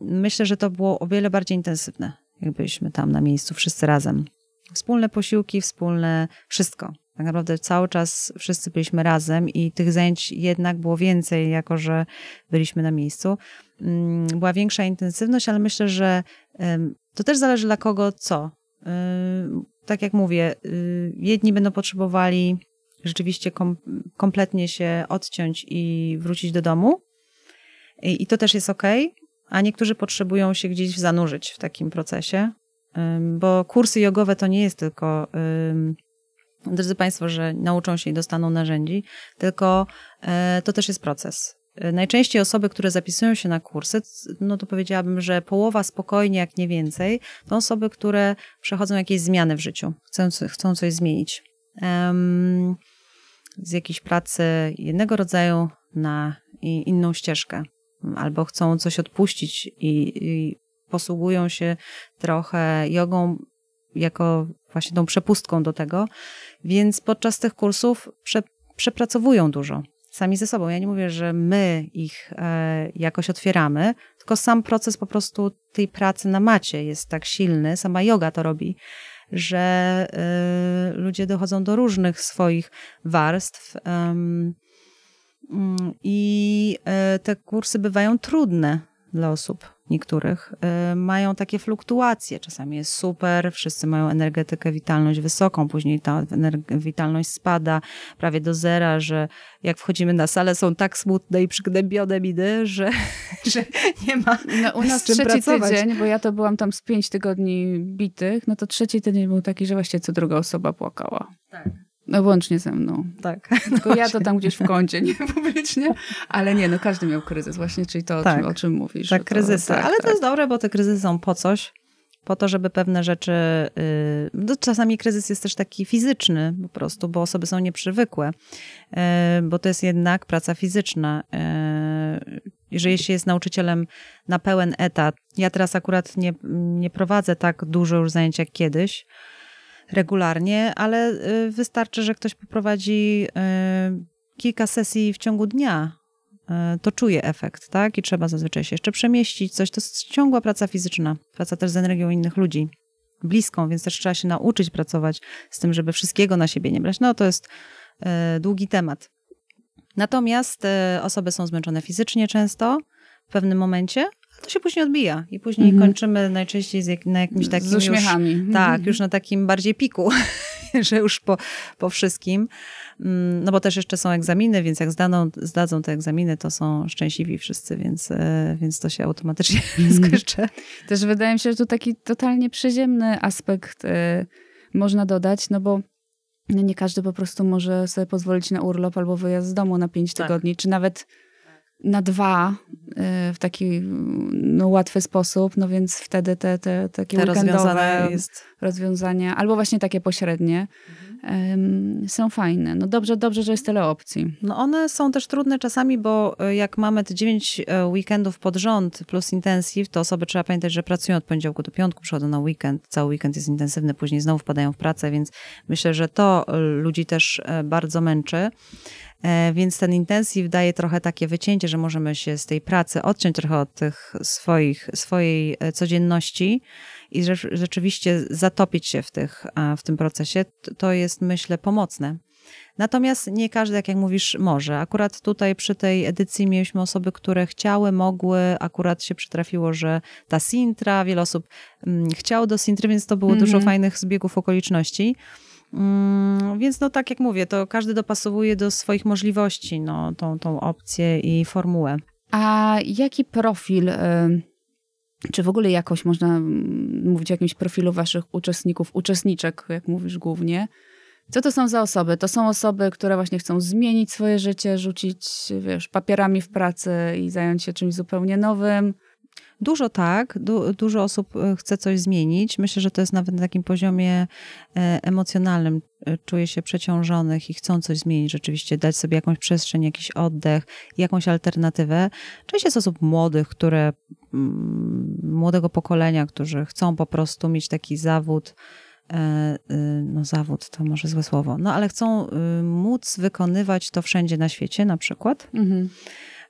myślę, że to było o wiele bardziej intensywne, jak byliśmy tam na miejscu wszyscy razem. Wspólne posiłki, wspólne wszystko. Tak naprawdę cały czas wszyscy byliśmy razem i tych zajęć jednak było więcej, jako że byliśmy na miejscu. Mm, Była większa intensywność, ale myślę, że to też zależy dla kogo co. Ym, Tak jak mówię, y, jedni będą potrzebowali rzeczywiście kom, kompletnie się odciąć i wrócić do domu. I, i to też jest ok, a niektórzy potrzebują się gdzieś zanurzyć w takim procesie. Bo kursy jogowe to nie jest tylko, drodzy Państwo, że nauczą się i dostaną narzędzi, tylko e, to też jest proces. E, Najczęściej osoby, które zapisują się na kursy, no to powiedziałabym, że połowa spokojnie, jak nie więcej, to osoby, które przechodzą jakieś zmiany w życiu, chcą, chcą coś zmienić. Z jakiejś pracy jednego rodzaju na inną ścieżkę, albo chcą coś odpuścić i, i posługują się trochę jogą jako właśnie tą przepustką do tego, więc podczas tych kursów prze, przepracowują dużo sami ze sobą. Ja nie mówię, że my ich e, jakoś otwieramy, tylko sam proces po prostu tej pracy na macie jest tak silny, sama yoga to robi, że e, ludzie dochodzą do różnych swoich warstw. mm, I e, te kursy bywają trudne dla osób niektórych. E, Mają takie fluktuacje. Czasami jest super, wszyscy mają energetykę, witalność wysoką, później ta witalność spada prawie do zera, że jak wchodzimy na salę, są tak smutne i przygnębione miny, że, że nie ma No, u nas trzeci pracować. tydzień, bo ja to byłam tam z pięć tygodni bitych, no to trzeci tydzień był taki, że właściwie co druga osoba płakała. Tak. No włącznie ze mną. Tak. Tylko ja to tam gdzieś w kącie, nie publicznie. Ale nie, no każdy miał kryzys właśnie, czyli to, o, Tak. czym, o czym mówisz. Tak, to- kryzysy. tak, Ale tak. to jest dobre, bo te kryzysy są po coś. Po to, żeby pewne rzeczy. Yy, no czasami kryzys jest też taki fizyczny po prostu, bo osoby są nieprzywykłe, yy, bo to jest jednak praca fizyczna. Yy, Jeżeli się jest nauczycielem na pełen etat, ja teraz akurat nie, nie prowadzę tak dużo już zajęć jak kiedyś, regularnie, ale y, wystarczy, że ktoś poprowadzi y, kilka sesji w ciągu dnia, y, to czuje efekt, tak? I trzeba zazwyczaj się jeszcze przemieścić, coś. To jest ciągła praca fizyczna, praca też z energią innych ludzi, bliską, więc też trzeba się nauczyć pracować z tym, żeby wszystkiego na siebie nie brać. No to jest długi temat. Natomiast osoby są zmęczone fizycznie często w pewnym momencie, to się później odbija i później mhm. kończymy najczęściej jak, na jakimś takim Z uśmiechami. Już, tak, już na takim bardziej piku, że już po, po wszystkim. Mm, no bo też jeszcze są egzaminy, więc jak zdaną, zdadzą te egzaminy, to są szczęśliwi wszyscy, więc, e, więc to się automatycznie skończy. Też wydaje mi się, że tu taki totalnie przyziemny aspekt y, można dodać, no bo nie każdy po prostu może sobie pozwolić na urlop albo wyjazd z domu na pięć tak. tygodni, czy nawet na dwa y, w taki no, łatwy sposób, no więc wtedy te, te takie te weekendowe rozwiązania, albo właśnie takie pośrednie, mhm. są fajne. No dobrze, dobrze, że jest tyle opcji. No one są też trudne czasami, bo y, jak mamy te dziewięć y, weekendów pod rząd plus intensyw, to osoby trzeba pamiętać, że pracują od poniedziałku do piątku, przychodzą na weekend, cały weekend jest intensywny, później znowu wpadają w pracę, więc myślę, że to ludzi też bardzo męczy. E, więc ten intensyw daje trochę takie wycięcie, że możemy się z tej pracy odciąć trochę od tych swoich, swojej e, codzienności i rzeczywiście zatopić się w, tych, w tym procesie. To jest, myślę, pomocne. Natomiast nie każdy, jak, jak mówisz, może. Akurat tutaj przy tej edycji mieliśmy osoby, które chciały, mogły. Akurat się przytrafiło, że ta Sintra, wiele osób mm, chciało do Sintry, więc to było mm -hmm. dużo mhm. fajnych zbiegów okoliczności. Mm, więc no tak jak mówię, to każdy dopasowuje do swoich możliwości no, tą, tą opcję i formułę. A jaki profil, czy w ogóle jakoś można mm, mówić o jakimś profilu waszych uczestników, uczestniczek, jak mówisz głównie, co to są za osoby? To są osoby, które właśnie chcą zmienić swoje życie, rzucić, wiesz, papierami w pracy i zająć się czymś zupełnie nowym. Dużo tak, du dużo osób e, chce coś zmienić. Myślę, że to jest nawet na takim poziomie e, emocjonalnym. E, czuje się przeciążonych i chcą coś zmienić rzeczywiście, dać sobie jakąś przestrzeń, jakiś oddech, jakąś alternatywę. Część jest osób młodych, które, mm, młodego pokolenia, którzy chcą po prostu mieć taki zawód, no zawód to może złe słowo, no ale chcą y, móc wykonywać to wszędzie na świecie na przykład. Mhm.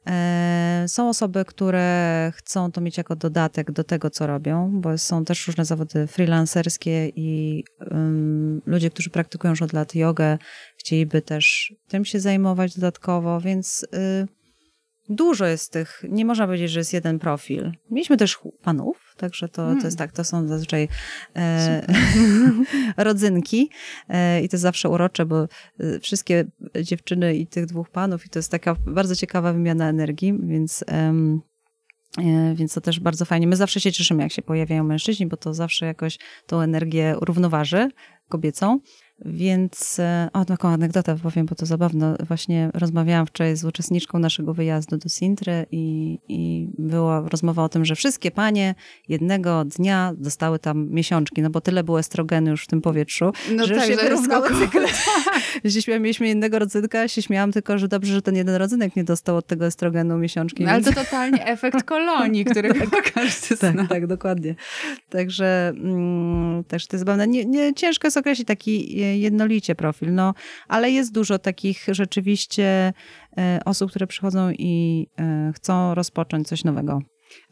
E, są osoby, które chcą to mieć jako dodatek do tego, co robią, bo są też różne zawody freelancerskie i um, ludzie, którzy praktykują już od lat jogę, chcieliby też tym się zajmować dodatkowo, więc y, dużo jest tych, nie można powiedzieć, że jest jeden profil. Mieliśmy też panów, także to, to jest hmm. tak, to są zazwyczaj e, rodzynki e, i to jest zawsze urocze, bo e, wszystkie dziewczyny i tych dwóch panów i to jest taka bardzo ciekawa wymiana energii, więc... E, więc to też bardzo fajnie. My zawsze się cieszymy, jak się pojawiają mężczyźni, bo to zawsze jakoś tą energię równoważy kobiecą. Więc, e, o, taką anegdotę powiem, bo to zabawne. Właśnie rozmawiałam wczoraj z uczestniczką naszego wyjazdu do Sintry i, i była rozmowa o tym, że wszystkie panie jednego dnia dostały tam miesiączki, no bo tyle było estrogenu już w tym powietrzu, no że tak, się wyrównały cykle. Jeśli mieliśmy jednego rodzynka, się śmiałam tylko, że dobrze, że ten jeden rodzynek nie dostał od tego estrogenu miesiączki. No, ale to totalnie efekt kolonii, który tak, każdy zna. Tak, tak, dokładnie. Także mm, też to jest zabawne. Nie, nie, ciężko jest określić taki jednolicie profil, no, ale jest dużo takich rzeczywiście e, osób, które przychodzą i e, chcą rozpocząć coś nowego.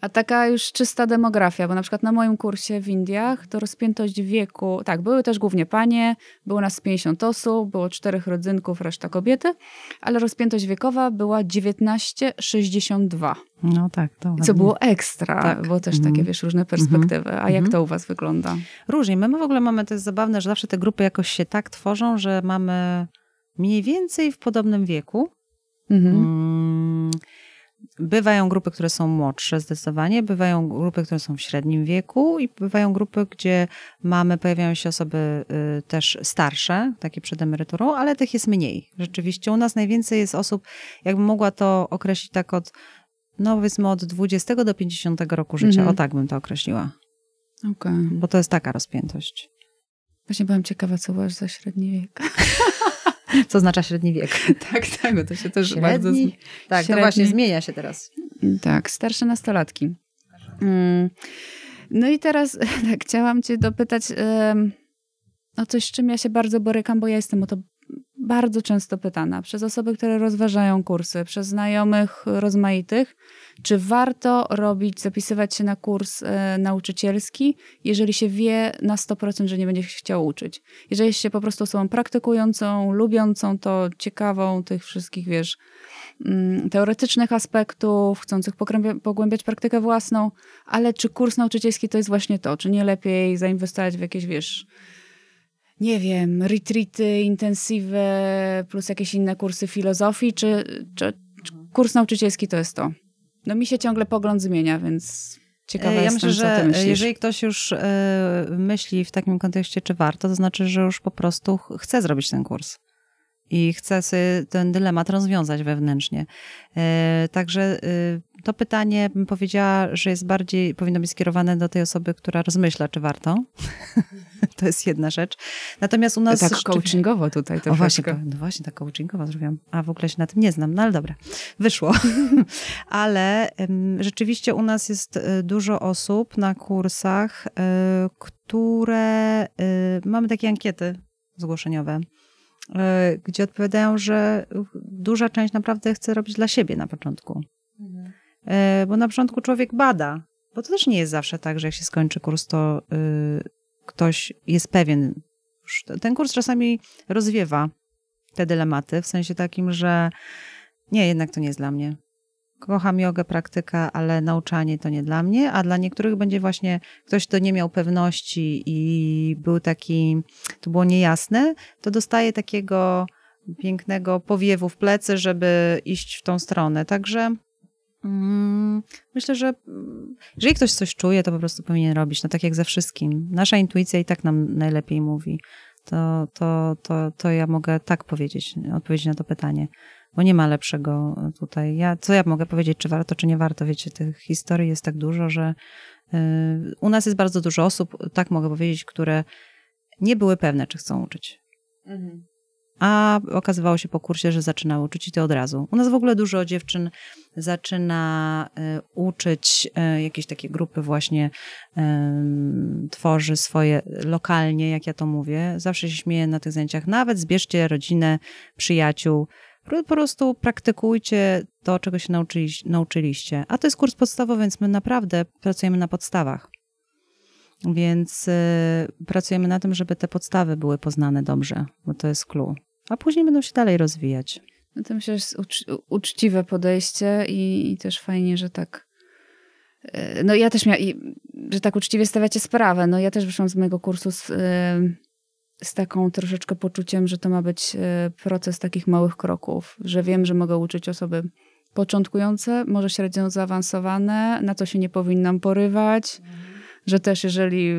A taka już czysta demografia, bo na przykład na moim kursie w Indiach to rozpiętość wieku, tak, były też głównie panie, było nas 50 osób, było czterech rodzynków, reszta kobiety, ale rozpiętość wiekowa była 19-62. No tak, to Co było ekstra, tak. bo też takie, mm. wiesz, różne perspektywy. A jak mm. to u was wygląda? Różnie. My w ogóle mamy, to jest zabawne, że zawsze te grupy jakoś się tak tworzą, że mamy mniej więcej w podobnym wieku. Mhm. Mm. Bywają grupy, które są młodsze zdecydowanie, bywają grupy, które są w średnim wieku i bywają grupy, gdzie mamy, pojawiają się osoby y, też starsze, takie przed emeryturą, ale tych jest mniej. Rzeczywiście u nas najwięcej jest osób, jakbym mogła to określić tak od, no powiedzmy od 20 do 50 roku życia, mhm. o tak bym to określiła. Okay. Bo to jest taka rozpiętość. Właśnie byłam ciekawa, co uważasz za średni wiek. Co oznacza średni wiek? tak, tak, to się też Średni? bardzo... zmi- Tak, Średni. to właśnie zmienia się teraz. Tak, starsze nastolatki. Mm. No i teraz tak, chciałam cię dopytać em, o coś, z czym ja się bardzo borykam, bo ja jestem o to bardzo często pytana przez osoby, które rozważają kursy, przez znajomych rozmaitych, czy warto robić, zapisywać się na kurs e, nauczycielski, jeżeli się wie na 100%, że nie będzie się chciał uczyć. Jeżeli jest się po prostu osobą praktykującą, lubiącą to, ciekawą tych wszystkich, wiesz, mm, teoretycznych aspektów, chcących pogłębiać praktykę własną, ale czy kurs nauczycielski to jest właśnie to? Czy nie lepiej zainwestować w jakieś, wiesz, nie wiem, retreaty, intensywy, plus jakieś inne kursy filozofii, czy, czy, czy kurs nauczycielski to jest to? No mi się ciągle pogląd zmienia, więc ciekawa E, ja jestem, myślę, co ty że myślisz. jeżeli ktoś już e, myśli w takim kontekście, czy warto, to znaczy, że już po prostu ch- chce zrobić ten kurs. I chce sobie ten dylemat rozwiązać wewnętrznie. E, także to pytanie bym powiedziała, że jest bardziej, powinno być skierowane do tej osoby, która rozmyśla, czy warto. to jest jedna rzecz. Natomiast u nas... tak rzeczywiście- coachingowo tutaj o właśnie, no właśnie, tak coachingowa zrobiłam. A w ogóle się na tym nie znam, no ale dobra, wyszło. ale em, rzeczywiście u nas jest e, dużo osób na kursach, e, które, e, mamy takie ankiety zgłoszeniowe, gdzie odpowiadają, że duża część naprawdę chce robić dla siebie na początku. E, Bo na początku człowiek bada, bo to też nie jest zawsze tak, że jak się skończy kurs, to y, ktoś jest pewien. Ten kurs czasami rozwiewa te dylematy, w sensie takim, że nie, jednak to nie jest dla mnie. Kocham jogę, praktyka, ale nauczanie to nie dla mnie, a dla niektórych będzie właśnie ktoś, kto nie miał pewności i był taki, to było niejasne, to dostaje takiego pięknego powiewu w plecy, żeby iść w tą stronę. Także myślę, że mm, jeżeli ktoś coś czuje, to po prostu powinien robić. No tak jak ze wszystkim. Nasza intuicja i tak nam najlepiej mówi. To, to, to, to ja mogę tak powiedzieć, odpowiedzieć na to pytanie. Bo nie ma lepszego tutaj. Ja, co ja mogę powiedzieć, czy warto, czy nie warto? Wiecie, tych historii jest tak dużo, że y, u nas jest bardzo dużo osób, tak mogę powiedzieć, które nie były pewne, czy chcą uczyć. A okazywało się po kursie, że zaczynały uczyć i to od razu. U nas w ogóle dużo dziewczyn zaczyna y, uczyć, y, jakieś takie grupy właśnie y, tworzy swoje lokalnie, jak ja to mówię. Zawsze się śmieję na tych zajęciach. Nawet zbierzcie rodzinę, przyjaciół. Po prostu praktykujcie to, czego się nauczyli, nauczyliście. A to jest kurs podstawowy, więc my naprawdę pracujemy na podstawach. Więc y, pracujemy na tym, żeby te podstawy były poznane dobrze, bo to jest clue. A później będą się dalej rozwijać. No to myślę, że jest ucz- uczciwe podejście i, i też fajnie, że tak. e, No ja też miałam, że tak uczciwie stawiacie sprawę. No ja też wyszłam z mojego kursu z, e, z taką troszeczkę poczuciem, że to ma być e, proces takich małych kroków, że wiem, że mogę uczyć osoby początkujące, może średnio zaawansowane, na co się nie powinnam porywać. Że też jeżeli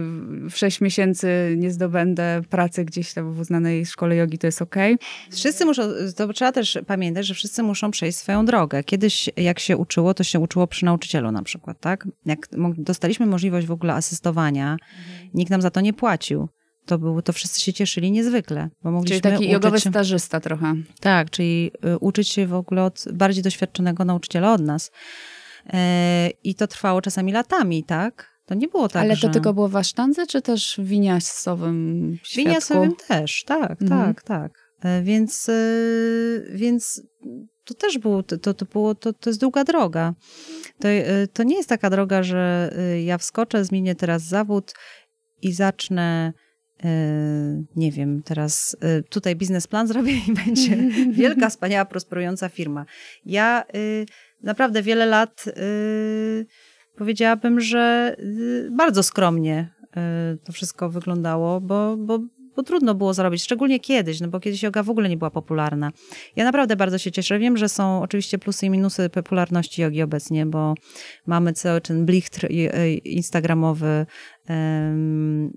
w 6 miesięcy nie zdobędę pracy gdzieś tam w uznanej szkole jogi, to jest okej. Wszyscy muszą, to trzeba też pamiętać, że wszyscy muszą przejść swoją drogę. Kiedyś jak się uczyło, to się uczyło przy nauczycielu na przykład, tak? Jak dostaliśmy możliwość w ogóle asystowania, nikt nam za to nie płacił. To, było, to wszyscy się cieszyli niezwykle, bo mogliśmy Czyli taki uczyć jogowy stażysta trochę. Tak, czyli y, uczyć się w ogóle od bardziej doświadczonego nauczyciela od nas. E, I to trwało czasami latami, tak? To nie było tak, Ale że... to tylko było w asztandze, czy też w winiasowym świadku? Winiasowym też, tak, Mhm. tak, tak. E, Więc, e, więc to też było, to, to, było, to, to jest długa droga. To, e, to nie jest taka droga, że ja wskoczę, zmienię teraz zawód i zacznę, nie wiem, teraz tutaj biznesplan zrobię i będzie wielka, wspaniała, prosperująca firma. Ja naprawdę wiele lat powiedziałabym, że e, bardzo skromnie e, to wszystko wyglądało, bo, bo, bo trudno było zrobić, szczególnie kiedyś, no bo kiedyś yoga w ogóle nie była popularna. Ja naprawdę bardzo się cieszę. Wiem, że są oczywiście plusy i minusy popularności jogi obecnie, bo mamy cały ten blichtr i- instagramowy,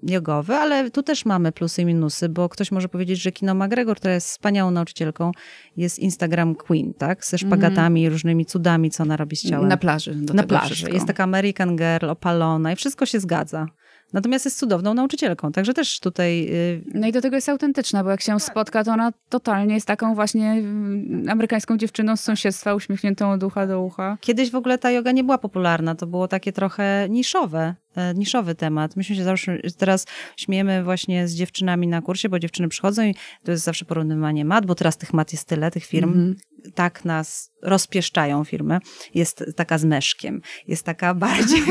jogowy, ale tu też mamy plusy i minusy, bo ktoś może powiedzieć, że Kino McGregor, która jest wspaniałą nauczycielką, jest Instagram queen, tak? Ze szpagatami, różnymi cudami, co ona robi z ciałem. Na plaży. Na plaży. wszystko. Jest taka American Girl, opalona i wszystko się zgadza. Natomiast jest cudowną nauczycielką, także też tutaj... y, No i do tego jest autentyczna, bo jak się spotka, to ona totalnie jest taką właśnie mm, amerykańską dziewczyną z sąsiedztwa, uśmiechniętą od ucha do ucha. Kiedyś w ogóle ta yoga nie była popularna, to było takie trochę niszowe, niszowy temat. Myśmy się zawsze teraz śmiejemy właśnie z dziewczynami na kursie, bo dziewczyny przychodzą i to jest zawsze porównywanie mat, bo teraz tych mat jest tyle, tych firm, Mhm. tak nas rozpieszczają firmy. Jest taka z meszkiem, jest taka bardziej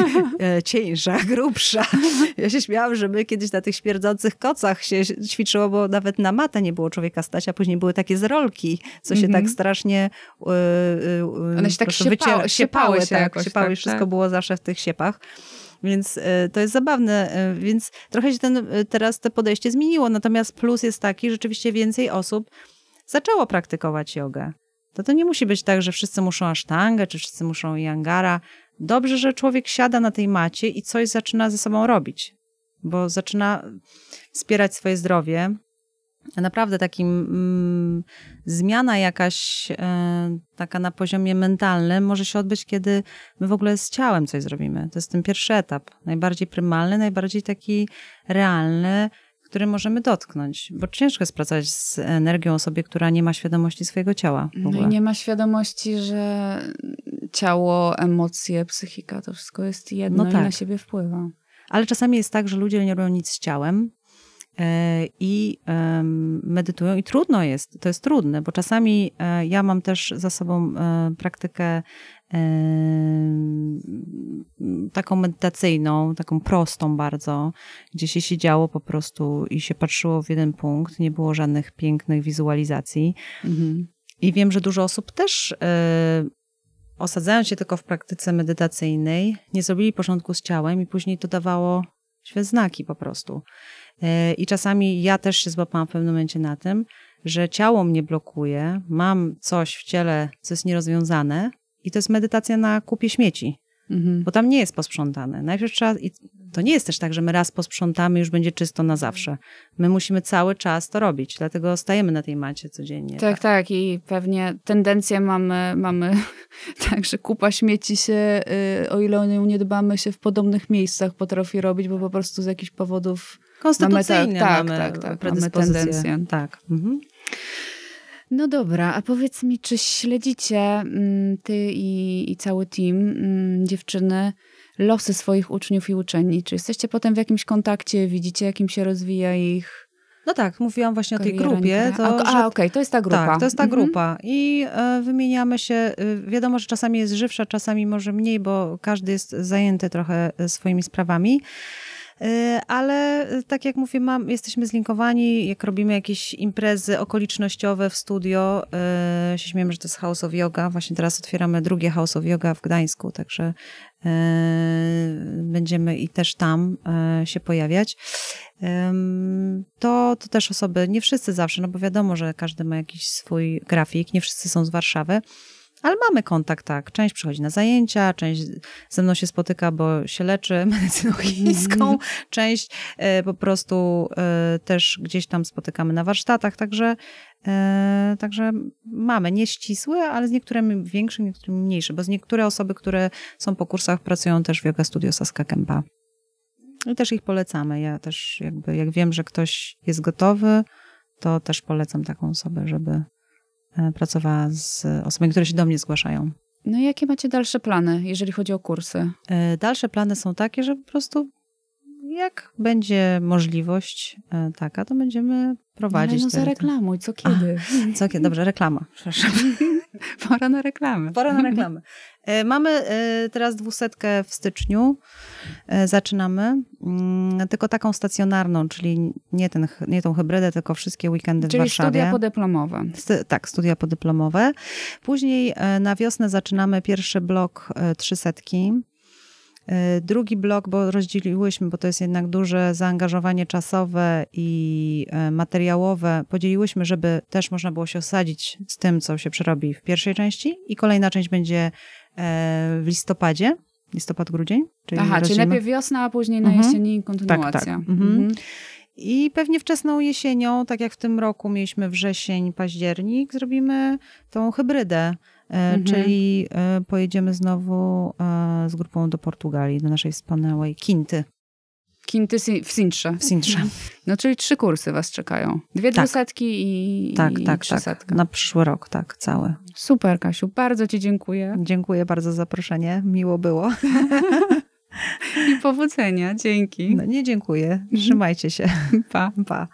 e, cieńsza, grubsza. Ja się śmiałam, że my kiedyś na tych śmierdzących kocach się ćwiczyło, bo nawet na matę nie było człowieka stać, a później były takie z rolki, co się Mhm. tak strasznie e, e, One się tak siepały- siepały się tak, jakoś, siepały tak, i wszystko tak. było zawsze w tych siepach. Więc e, to jest zabawne, e, więc trochę się ten, e, teraz to podejście zmieniło. Natomiast plus jest taki, rzeczywiście więcej osób zaczęło praktykować jogę. To to nie musi być tak, że wszyscy muszą asztangę, czy wszyscy muszą yangara. Dobrze, że człowiek siada na tej macie i coś zaczyna ze sobą robić, bo zaczyna wspierać swoje zdrowie. Naprawdę takim mm, zmiana jakaś e, taka na poziomie mentalnym może się odbyć, kiedy my w ogóle z ciałem coś zrobimy. To jest ten pierwszy etap, najbardziej prymalny, najbardziej taki realny, który możemy dotknąć, bo ciężko jest pracować z energią osobie, która nie ma świadomości swojego ciała w No i nie ma świadomości, że ciało, emocje, psychika, to wszystko jest jedno No i tak. na siebie wpływa. Ale czasami jest tak, że ludzie nie robią nic z ciałem i em, medytują i trudno jest, to jest trudne, bo czasami e, ja mam też za sobą e, praktykę taką medytacyjną, taką prostą bardzo, gdzie się siedziało po prostu i się patrzyło w jeden punkt, nie było żadnych pięknych wizualizacji. Mhm. I wiem, że dużo osób też e, osadzając się tylko w praktyce medytacyjnej, nie zrobili porządku z ciałem i później to dawało świat znaki po prostu. E, I czasami ja też się złapałam w pewnym momencie na tym, że ciało mnie blokuje, mam coś w ciele, co jest nierozwiązane i to jest medytacja na kupie śmieci, Mhm. bo tam nie jest posprzątane. Najpierw trzeba, i to nie jest też tak, że my raz posprzątamy, już będzie czysto na zawsze. My musimy cały czas to robić, dlatego stajemy na tej macie codziennie. Tak, tak. I pewnie tendencję mamy, mamy tak, że kupa śmieci się, y, o ile o nią nie dbamy, się w podobnych miejscach potrafi robić, bo po prostu z jakichś powodów Konstytucyjnie Mamy tak, mamy, tak, tak, mamy predyspozycje. tendencję. Tak. Mhm. No dobra, a powiedz mi, czy śledzicie mm, ty i, i cały team, mm, dziewczyny, losy swoich uczniów i uczennic? Czy jesteście potem w jakimś kontakcie, widzicie, jakim się rozwija ich No tak, mówiłam właśnie o tej kariera, grupie. To, kariera? A, a okej, to jest ta grupa. Tak, to jest ta Mhm. grupa. I e, wymieniamy się. e, wiadomo, że czasami jest żywsza, czasami może mniej, bo każdy jest zajęty trochę e, swoimi sprawami. E, Ale e, tak jak mówię, mam, jesteśmy zlinkowani, jak robimy jakieś imprezy okolicznościowe w studio, e, się śmiemy, że to jest House of Yoga. Właśnie teraz otwieramy drugie House of Yoga w Gdańsku, także będziemy i też tam się pojawiać. To, to też osoby, nie wszyscy zawsze, no bo wiadomo, że każdy ma jakiś swój grafik, nie wszyscy są z Warszawy, ale mamy kontakt, tak. Część przychodzi na zajęcia, część ze mną się spotyka, bo się leczy medycyną chińską, część e, po prostu e, też gdzieś tam spotykamy na warsztatach, także, e, także mamy nieścisłe, ale z niektórymi większe, niektórymi mniejsze, bo z niektóre osoby, które są po kursach, pracują też w Yoga Studio Saska Kempa. I też ich polecamy. Ja też jakby, jak wiem, że ktoś jest gotowy, to też polecam taką osobę, żeby pracowała z osobami, które się do mnie zgłaszają. No i jakie macie dalsze plany, jeżeli chodzi o kursy? E, Dalsze plany są takie, że po prostu jak będzie możliwość e, taka, to będziemy prowadzić. Ale no te- te- zareklamuj, co kiedy? Co, kiedy? Dobrze, reklama. Przepraszam. Pora na reklamę. Pora na reklamę. E, Mamy e, teraz dwusetkę w styczniu. E, Zaczynamy. Mm, Tylko taką stacjonarną, czyli nie, ten, nie tą hybrydę, tylko wszystkie weekendy w Czyli Warszawie. studia podyplomowe. St- Tak, studia podyplomowe. Później na wiosnę zaczynamy pierwszy blok trzysetki. E, Drugi blok, bo rozdzieliłyśmy, bo to jest jednak duże zaangażowanie czasowe i e, materiałowe, podzieliłyśmy, żeby też można było się osadzić z tym, co się przerobi w pierwszej części. I kolejna część będzie e, w listopadzie, listopad, grudzień. Czyli Aha, czyli najpierw wiosna, a później na Mhm. jesieni kontynuacja. Tak, tak. Mhm. I pewnie wczesną jesienią, tak jak w tym roku mieliśmy wrzesień, październik, zrobimy tą hybrydę, Mhm. czyli e, pojedziemy znowu e, z grupą do Portugalii, do naszej wspaniałej Kinty. Kinty w Sintrze. w Sintrze. No czyli trzy kursy was czekają. Dwie Tak. dwusetki i, Tak, i tak, tak. Na przyszły rok, tak, cały. Super, Kasiu, bardzo ci dziękuję. Dziękuję bardzo za zaproszenie. Miło było. I powodzenia. Dzięki. No, nie dziękuję. Trzymajcie się. Pa. Pa.